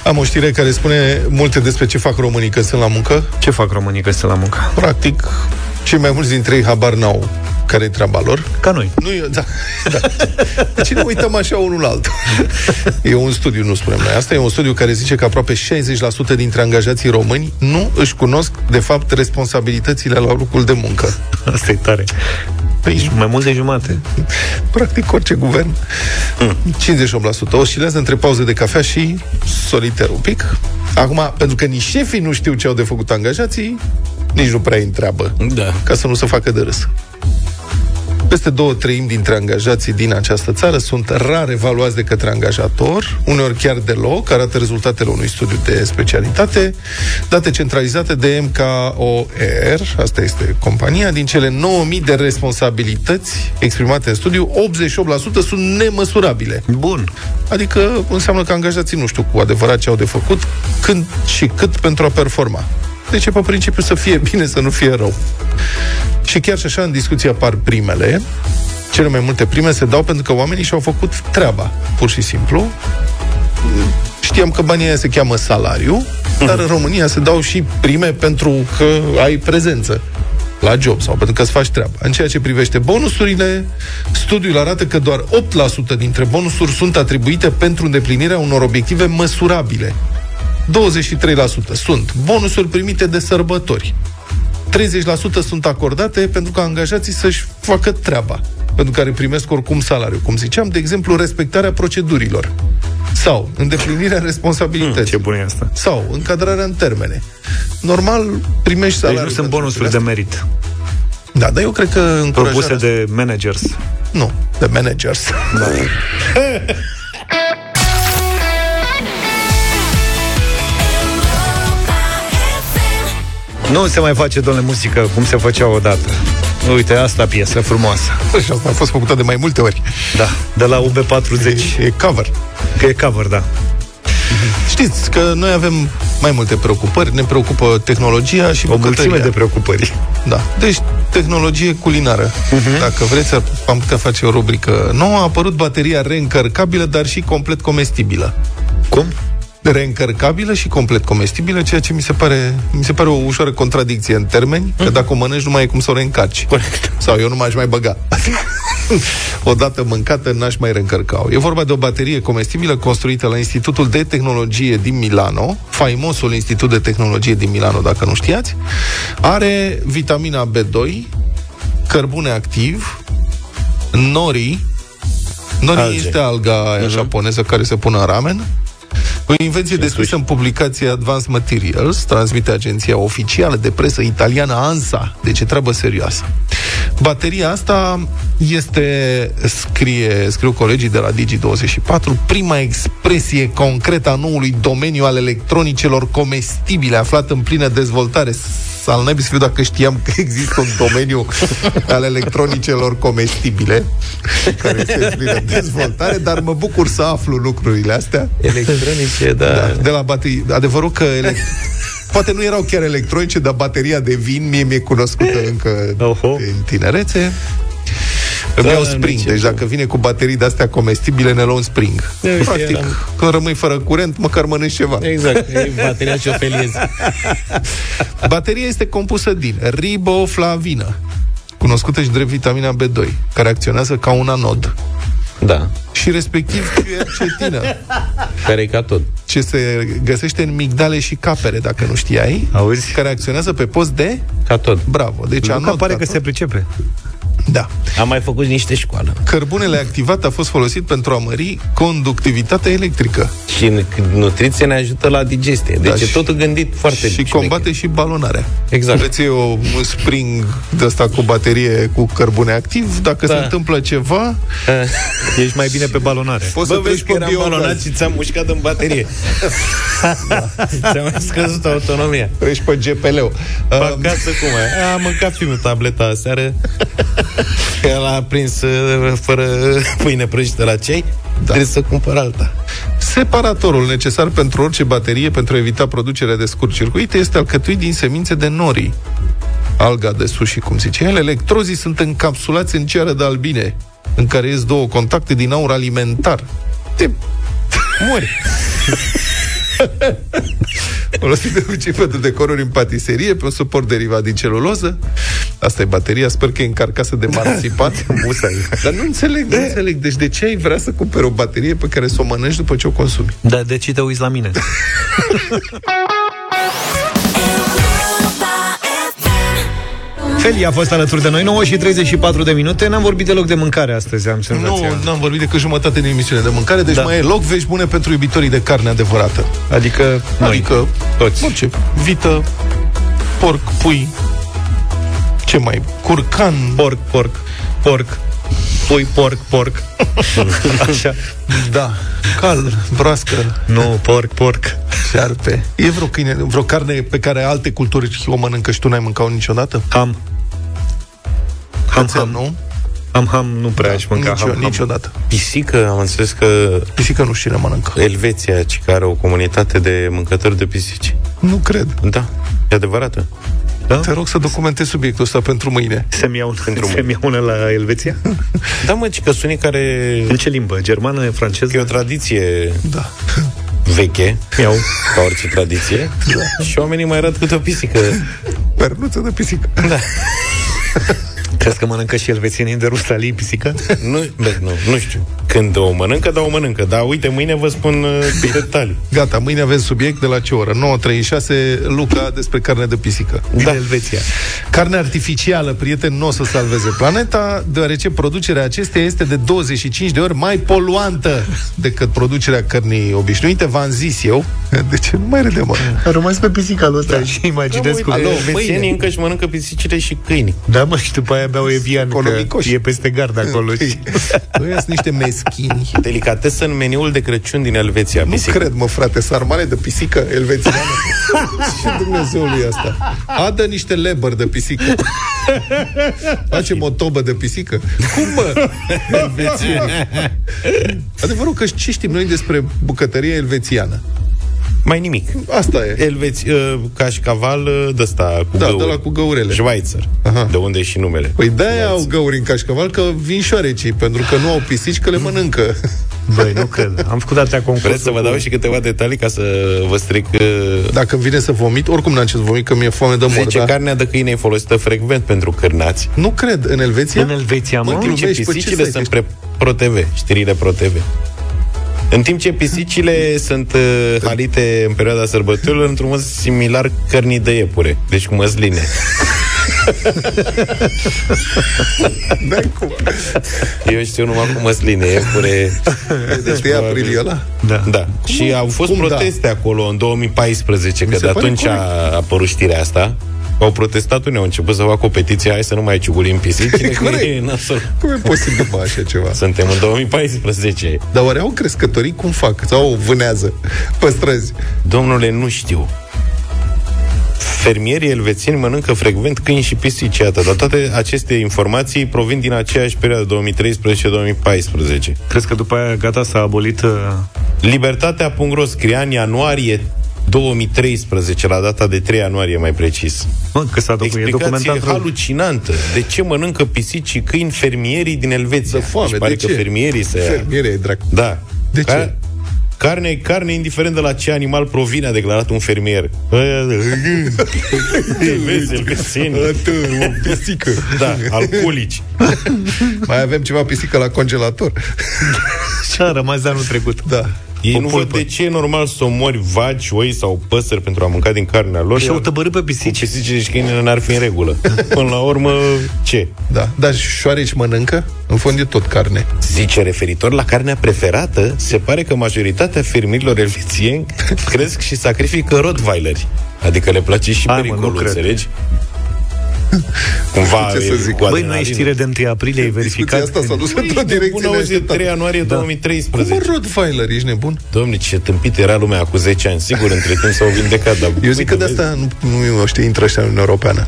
Am o știre care spune multe despre ce fac românii că sunt la muncă. Ce fac românii că sunt la muncă? Practic, cei mai mulți dintre ei habar n-au care e treaba lor. Ca noi. Nu e, da, da. De ce ne uităm așa unul la altul? E un studiu, nu spunem noi. Asta e un studiu care zice că aproape 60% dintre angajații români nu își cunosc, de fapt, responsabilitățile la locul de muncă. Asta e tare. Păi, mai mult de jumate. Practic, orice guvern. 58%. Oscilează între pauze de cafea și soliter un pic. Acum, pentru că nici șefii nu știu ce au de făcut angajații, nici nu prea îi întreabă. Da. Ca să nu se facă de râs. Peste două treimi dintre angajații din această țară sunt rar evaluați de către angajator, uneori chiar deloc, arată rezultatele unui studiu de specialitate, date centralizate de MKOR, asta este compania, din cele 9000 de responsabilități exprimate în studiu, 88% sunt nemăsurabile. Bun. Adică înseamnă că angajații nu știu cu adevărat ce au de făcut, când și cât pentru a performa. Deci e pe principiu să fie bine, să nu fie rău. Și chiar și așa în discuție apar primele. Cele mai multe prime se dau pentru că oamenii și-au făcut treaba, pur și simplu. Știam că banii aia se cheamă salariu, dar în România se dau și prime pentru că ai prezență la job sau pentru că îți faci treaba. În ceea ce privește bonusurile, studiul arată că doar 8% dintre bonusuri sunt atribuite pentru îndeplinirea unor obiective măsurabile. 23% sunt bonusuri primite de sărbători. 30% sunt acordate pentru ca angajații să-și facă treaba, pentru care primesc oricum salariu. Cum ziceam, de exemplu, respectarea procedurilor sau îndeplinirea responsabilității. Ce bun e asta. Sau încadrarea în termene. Normal, primești Deci salariu. nu sunt pentru bonusuri de chestiile merit. astea. Da, dar eu cred că încurajarea... Propuse de managers. Nu, de managers. Da. Nu se mai face, domnule, muzică cum se făcea odată. Uite, asta piesă frumoasă. Și asta a fost făcută de mai multe ori. Da, de la UB40. E cover. Că e cover, da. Știți că noi avem mai multe preocupări, ne preocupă tehnologia și O mulțime bucătăria. de preocupări. Da. Deci, tehnologie culinară. Uh-huh. Dacă vreți, ar- am putea face o rubrică nouă. A apărut bateria reîncărcabilă, dar și complet comestibilă. Cum? Reîncărcabilă și complet comestibilă, ceea ce mi se pare, mi se pare o ușoară contradicție în termeni, că dacă o mănânci nu mai e cum să o reîncarci. Corect. Sau eu nu m-aș mai băga. Odată mâncată, n-aș mai reîncărca E vorba de o baterie comestibilă construită la Institutul de Tehnologie din Milano, faimosul Institut de Tehnologie din Milano, dacă nu știați. Are vitamina B2, cărbune activ, nori, nori Alge. este alga aia japoneză care se pune în ramen, o invenție descrisă în publicația Advanced Materials, transmite agenția oficială de presă italiană ANSA. Deci e treabă serioasă. Bateria asta este, scrie, scriu colegii de la Digi24, prima expresie concretă a noului domeniu al electronicelor comestibile, aflat în plină dezvoltare. Al naibii să fiu dacă știam că există un domeniu al electronicelor comestibile, care este în plină dezvoltare, dar mă bucur să aflu lucrurile astea. Electronice, da. Da, de la baterii. Adevărul că ele... poate nu erau chiar electronice, dar bateria de vin mie mi-e cunoscută încă Oho. în tinerețe. Îmi Da, iau spring, nici deci eu. dacă vine cu baterii de-astea comestibile, ne luăm spring. uite, Practic, eram- când rămâi fără curent, măcar mănânci ceva. Exact, e bateria ce o feliezi. Bateria este compusă din riboflavină, cunoscută și drept vitamina B2, care acționează ca un anod, Da, și respectiv quercetină, care e ca tot. ce se găsește în migdale și capere, dacă nu știai, Auzi? care acționează pe post de Ca tot. bravo. Deci Luca anod, pare ca că tot. se pricepe. Da. Am mai făcut niște școală. Cărbunele activat a fost folosit pentru a mări conductivitatea electrică Și în- nutriție ne ajută la digestie. Deci Da, e și- totul gândit foarte și șmecher. combate și balonarea. Exact. Aveți eu un spring de asta cu baterie cu cărbune activ, dacă Da. se întâmplă ceva, Ești mai bine pe balonare. poți Bă, să vezi treci că pe eram biogaz. balonat și ți-am mușcat în baterie. Ți-am mai scăzut autonomia. Treci pe GPL-ul. Pe Uh, acasă cum e? Am mâncat filmul tableta aseară. El a prins uh, fără pâine prăjită la cei. Da. Trebuie să cumpăr alta. Separatorul necesar pentru orice baterie pentru a evita producerea de scurt-circuite este alcătuit din semințe de nori. Alga de sushi, cum zice el, electrozii sunt încapsulați în ceară de albine, în care ies două contacte din aur alimentar. Te mori. Folosit de obicei pentru decoruri în patiserie, pe un suport derivat din celuloză. Asta e bateria, sper că e încarcasă de marțipan. Musai. Dar nu înțeleg, nu înțeleg. Deci de ce ai vrea să cumperi o baterie pe care să o mănânci după ce o consumi? Da, de ce te uiți la mine? Feli a fost alături de noi 9 și 34 de minute N-am vorbit deloc de mâncare astăzi, am senzația Nu, n-am vorbit decât jumătate din emisiune de mâncare, deci Da. mai e loc vești bune pentru iubitorii de carne adevărată. Adică noi, Adică, toți orice, vită, porc, pui, ce mai, curcan, Porc, porc porc. Pui, porc, porc. Așa. Da, cal, broască, Nu, porc, porc. șarpe. E vreo câine, vreo carne pe care alte culturi o mănâncă și tu n-ai mâncat niciodată? Ham. Ham, Cățel, ham. nu? Ham, ham, nu prea aș mânca Nici, ham, ham. niciodată. Pisică, am înțeles că Pisică nu știu cine mănâncă. Elveția, ci care are o comunitate de mâncători de pisici. Nu cred. Da, e adevărată. Da? Te rog să documentezi subiectul ăsta pentru mâine. Se-mi iau, Pentru se-mi iau una la Elveția? Da, mă, ci că sunt unii care... În ce limbă? Germană, franceză? E o tradiție Da. veche, Iau. ca orice tradiție, da. și oamenii mai arată câte o pisică. Pernuță de pisică. Da. Crezi că mănâncă și elvețienii de Rusalii pisică? Nu, bă, nu, nu știu. Când o mănâncă, da, o mănâncă. Dar uite, mâine vă spun uh, detalii. Gata, mâine avem subiect de la ce oră? 9.36, Luca despre carne de pisică. Din da. Elveția. Carne artificială, prieten, nu o să salveze planeta, deoarece producerea acesteia este de 25 de ori mai poluantă decât producerea cărnii obișnuite. V-am zis eu. De ce nu mai râde, mă? A rămas pe pisica lui ăsta da. și imaginez cum... Alo, mâine. elvețienii încă își mănâncă pisicile și câini. Da, mă, și după aia beau Evian, că Economicoși. e peste gard acolo. și- Noi sunt niște meschini. Delicatesă în meniul de Crăciun din Elveția. Nu pisică. cred, mă, frate, sarmale de pisică elvețiană. Ce Dumnezeului asta? Adă niște leber de pisică. Facem o tobă de pisică. Cum, mă? Elvețieni. Adevărul că ce știm noi despre bucătăria elvețiană? Mai nimic. Asta e. Elveți, uh, cașcaval uh, de ăsta cu Da, găuri. de la cu găurele. Schweizer. Aha. De unde e și numele. Păi de-aia au găuri în cașcaval, că vin șoarecii, pentru că nu au pisici, că le mănâncă. Băi, nu cred. Am făcut atâtea concursul. Vreți să vă cu- dau și câteva detalii ca să vă stric... uh, Dacă îmi vine să vomit, oricum n-am ce să vomit, că mi-e foame de mor, Zice, da? carnea de câine e folosită frecvent pentru cârnați. Nu cred, în Elveția? În Elveția, mă? Mă, În timp ce Glumești, pe ce pisicile site sunt pre Pro TV, știrile Pro TV. În timp ce pisicile sunt uh, halite în perioada sărbătorilor într-un mod similar cărnii de iepure, deci cu măsline. N-ai cum. Eu știu numai cu măsline, iepure. Deci de aprilie ăla? Da. Da. Și au fost cum da? proteste acolo în 2014, că se de pare atunci corect. a apărut știrea asta. Au protestat unii, au început să facă o petiție, hai să nu mai ciugulim pisicile, că Corect. e nasol. Cum e posibil, mă, așa ceva? Suntem în 2014. Dar oare au crescătorii cum fac? Sau vânează pe străzi? Domnule, nu știu. Fermierii elvețieni mănâncă frecvent câini și pisici, iată, dar toate aceste informații provin din aceeași perioadă, 2013-2014. Crezi că după aia gata s-a abolit... Uh... Libertatea.ro scria în ianuarie 2013, la data de 3 ianuarie mai precis. Mă, că s-a docu- e Explicație documentat rău. halucinantă. De ce mănâncă pisici și câini fermierii din Elveția? De foame, Își pare de că ce? fermierii se... Fermiere e dracu. Da. De Ca- ce? Carne e carne, indiferent de la ce animal provine, a declarat un fermier. Vezi, elvețienii. Atât, o pisică. Da, alcoolici. Mai avem ceva pisică la congelator. Ce a rămas de anul trecut? Da. Ei O nu pulpă. văd de ce e normal să omori vaci, oi sau păsări pentru a mânca din carnea lor. Și au iar tăbărât pe cu pisici. pisicile și câinele n-ar fi în regulă. Până la urmă, ce? Da. Dar șoareci mănâncă? În fond e tot carne. Zice, referitor la carnea preferată, se pare că majoritatea fermierilor elvețieni cresc și sacrifică rottweileri. Adică le place și Hai, mă, pericolul, nu cred. înțelegi? Cumva Ce să e zic? cu Băi, nu adrenalină. e știre de 1 aprilie, ai Discuția verificat? asta s-a dus într-o Bun direcție auzi, neașteptată. 3 ianuarie Da. Cum 2013. mă, Rottweiler, ești nebun? Domnule, ce tâmpit era lumea cu 10 ani. Sigur, între timp s-au vindecat, dar... Eu zic că de uite, asta nu, nu știu, intră ăștia în Uniunea Europeană.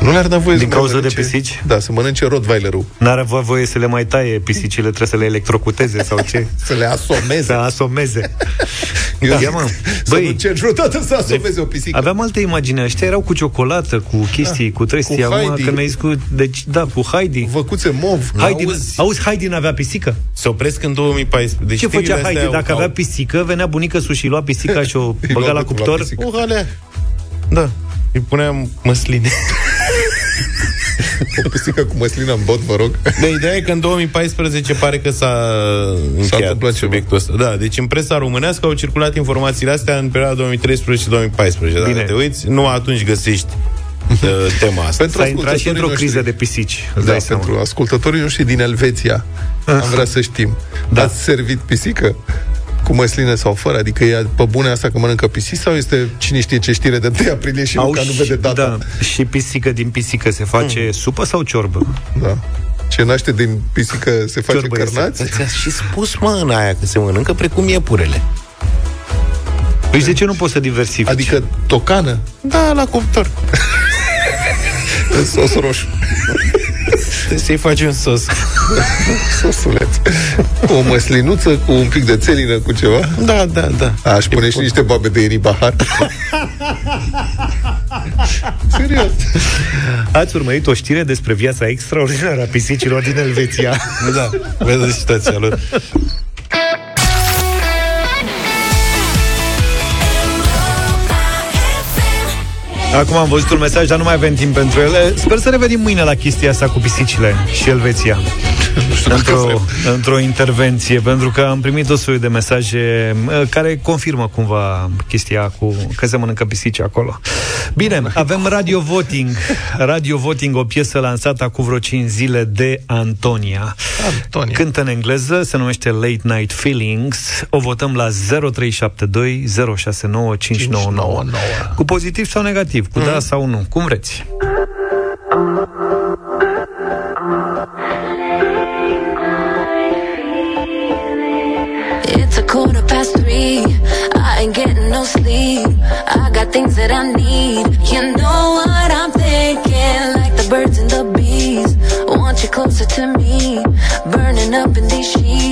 Nu le-ar da voie Din să mai cauza de mănânce- pisici? Da, să mănânce Rottweilerul. N-ar avea voie să le mai taie pisicile, trebuie să le electrocuteze sau ce? Să le asomeze. Să asomeze. Eu Da. zic Ia, mă. Să Băi, nu cer vreodată să asomeze o pisică. Aveam alte imagini. Ăștia erau cu ciocolată, cu chestii, cu trestii. Da. Cu Acum, Heidi. când mi-ai zis cu... Deci, da, cu Heidi. Văcuțe mov. Heidi, Auzi? auzi, Heidi n-avea pisică? Se opresc în 2014. Deci Ce făcea știrile astea Heidi? au- Dacă au- avea pisică, venea bunica sus și lua pisica și o Îi băga lua la de cum la cuptor. pisică. O halea. Da. Îi puneam măsline. O pisică cu măslină în bot, vă rog. De ideea e că în 2014 pare că s-a încheiat întâmplat ceva. subiectul ăsta. Da, deci în presa românească au circulat informațiile astea în perioada 2013-2014. Dacă Bine. te uiți, nu atunci găsești uh, tema asta. Pentru S-a intrat și ascultătorii într-o noștri. criză de pisici. îți Da, dai seama. pentru ascultătorii noștri din Elveția Am vrea să știm da. Ați servit pisică? Cu măsline sau fără? Adică e pe bune asta că mănâncă pisici Sau este cine știe ce știre de 1 aprilie Și Luca nu și- vede data Da, și pisică din pisică se face mm. supă sau ciorbă? da. Ce naște din pisică se face Ciorbă iese. carnați? Ți-a și spus, mă, în aia că se mănâncă precum iepurele. Păi de ce nu poți să diversifici? Adică tocană? Da, la cuptor. În sos roșu. Trebuie să-i faci un sos. Sosuleț. Cu o măslinuță, cu un pic de țelină, cu ceva? Da, da, da. Aș pune și niște babe de ieni bahar. Serios. Ați urmărit o știre despre viața extraordinară a pisicilor din Elveția. Da, vedeți situația lor. Acum am văzut un mesaj, dar nu mai avem timp pentru ele. Sper să revenim mâine la chestia asta cu pisicile și Elveția. Într-o, într-o intervenție, pentru că am primit o soi de mesaje uh, care confirmă cumva chestia cu că se mănâncă pisici acolo. Bine, avem Radio Voting. Radio Voting, o piesă lansată acum vreo 5 zile de Antonia. Antonia. Cântă în engleză, se numește Late Night Feelings. O votăm la 0372 069 599. Cu pozitiv sau negativ, cu da sau nu, cum vreți. Ain't getting no sleep. I got things that I need. You know what I'm thinking, like the birds and the bees. Want you closer to me, burning up in these sheets.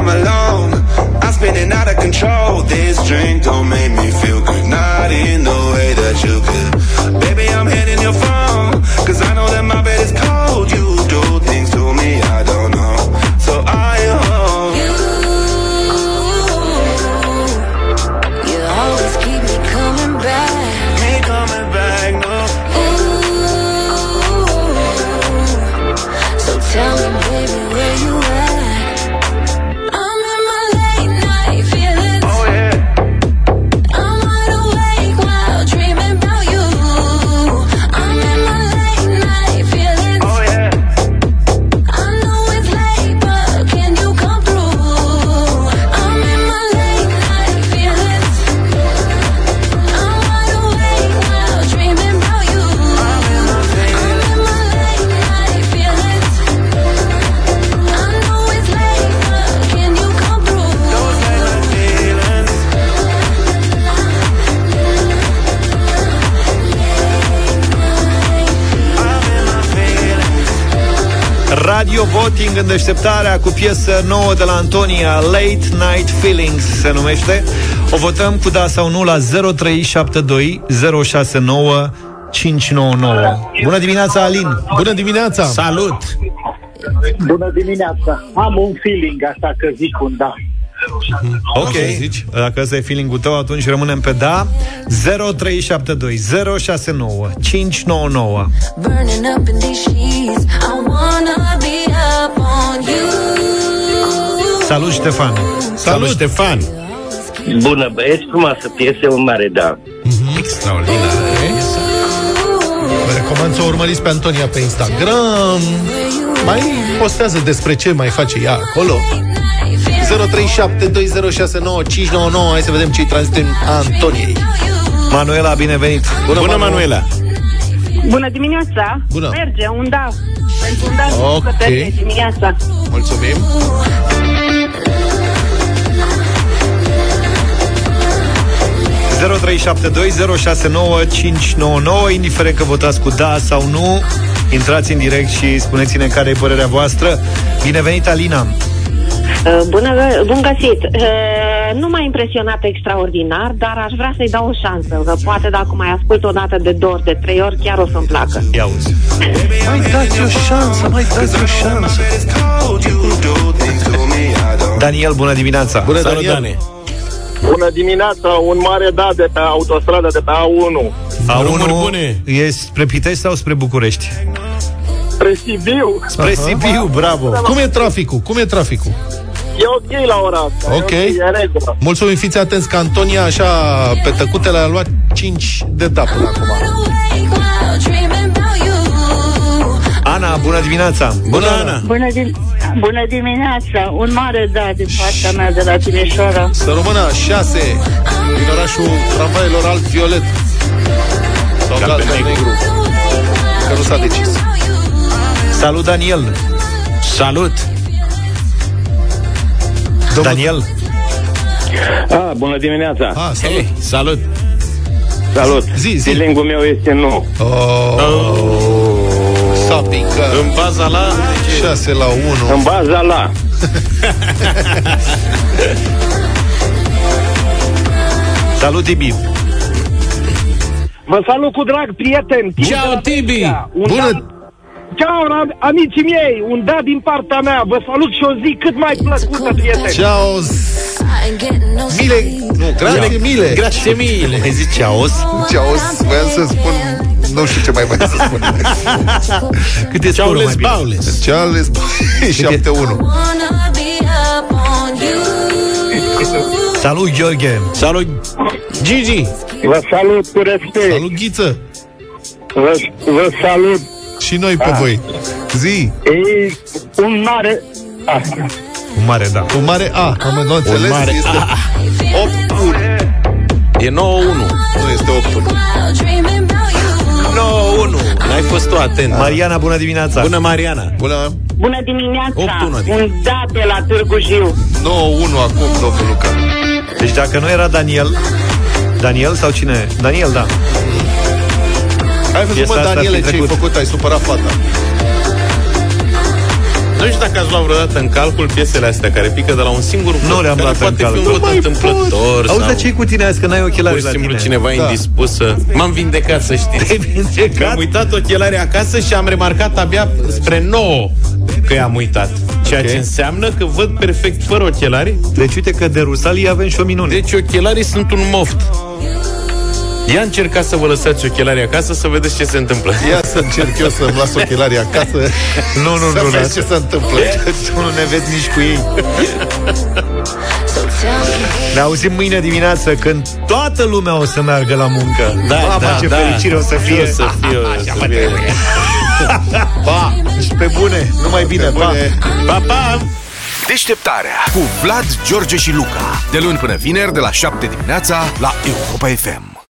am alone. Deșteptarea cu piesă nouă de la Antonia Late Night Feelings se numește O votăm cu da sau nu la 0372 069 599 Bună dimineața, Alin! Bună dimineața! Salut! Bună dimineața. Am un feeling, așa că zic un da. Ok, dacă ăsta e feeling-ul tău, atunci rămânem pe da 0372 069 599 Burning up in these sheets. I wanna be up on you. Salut, Ștefan! Salut, Ștefan! Bună, băieți, frumoasă piesă, un mare da. Extraordinar. Vă recomand să o urmăriți pe Antonia pe Instagram. Mai postează despre ce mai face ea acolo. 0372069599 Hai să vedem ce-i transmitem Antoniei. Manuela, binevenit! Bună, Bună, Manu. Manuela! Bună dimineața! Bună. Merge, un da. Pentru un da Ok. okay. către dimineața. Mulțumim. indiferent că votați cu da sau nu, intrați în direct și spuneți-ne care e părerea voastră. Binevenit, Alina! Uh, Bună, bun găsit! Uh, nu m-a impresionat extraordinar, dar aș vrea să-i dau o șansă. Că poate dacă mai ascult o dată de două ori, de trei ori, chiar o să-mi placă. Ia uzi. Mai dați o șansă, mai dați o șansă. Daniel, bună dimineața! Bună, Salut, Daniel. Dani. Bună dimineața, un mare da de pe autostradă de pe A1. Drumuri A1 bune. e spre Pitești sau spre București? Spre Sibiu. Spre Sibiu, bravo! Cum e traficul? Cum e traficul? E ok la ora asta. Ok. E, e în regulă. Mulțumim, fiți atenți că Antonia, așa, pe tăcutele, a luat 5 de da până acum. Ana, bună dimineața! Bună, Ana! Bună, dim- Bună dimineața! Un mare da din partea mea de la Timișoara. Să rămână 6 din orașul tramvailor alb-violet. Sau Galben galben negru. negru. Că nu s-a decis. Salut, Daniel! Salut! Daniel, Ah, bună dimineața. Ah, salut. Hey, salut! Salut. Zi, zi. Feeling-ul meu este nu. Oh, s-a picat. În baza la... 6 la 1. În baza la. salut, Tibi! Vă salut cu drag, prieteni. Ciao, Tibi! Un Bună. Da... Ciao, am- amicii miei. Un da din partea mea. Vă salut și o zi cât mai plăcută, prieteni. Ciao. Mile. Nu, grație mile. Grație mile! Mai zici ceaos? Ciao. Voiam să spun... Nu știu ce mai mai să spun. Cât e scorul mai Ciaules bine? Baules! Charles 7-1. Salut, Gheorghe! Salut, Gigi! Vă salut cu respect. Salut, Ghiță. Vă, vă salut. Și noi pe voi. Zi. E un mare... Ah. Un mare da. Un mare A. Am nu înțeles. mare este A. 8 E 9-1. Nu este 8 9-1. N-ai fost tu atent. Mariana, bună dimineața! Bună, Mariana! Bună. Bună dimineața! 8-1, adică. Un da de la Târgu Jiu. 9-1 acum, domnul Luca. Deci dacă nu era Daniel, Daniel sau cine? Daniel, da. Ai văzut, Piesa mă, asta ar fi Daniele, ce ai trecut. făcut? Ai supărat fata. Nu știu dacă ați luat vreodată în calcul piesele astea care pică de la un singur vot, Nu le-am care luat în poate calcul. fi un vot Nu mai întâmplător Auzi, sau dar ce cu tine azi, că n-ai pur ochelari și la simplu tine? cineva Da. indispusă. M-am vindecat, să știți. Te-ai vindecat? Că am uitat ochelarii acasă și am remarcat abia spre 9 că i-am uitat. Ceea Ok. ce înseamnă că văd perfect fără ochelari. Deci uite că de Rusalii avem și o minune. Deci ochelarii sunt un moft. Ia încerca să vă lăsați ochelarii acasă să vedeți ce se întâmplă. Ia să încerc eu să-mi las ochelarii acasă. Nu, nu, să nu, vezi lasă. ce se întâmplă. Tu nu ne vezi nici cu ei. Ne auzim mâine dimineață când toată lumea o să meargă la muncă. Da, Mama, da, ce da. fericire o să fie. O să fie, o Așa să mă fie. trebuie. pa! Și pe bune, numai bine, Pe pa! bune. Pa, pa! Deșteptarea cu Vlad, George și Luca. De luni până vineri, de la 7 dimineața, la Europa FM.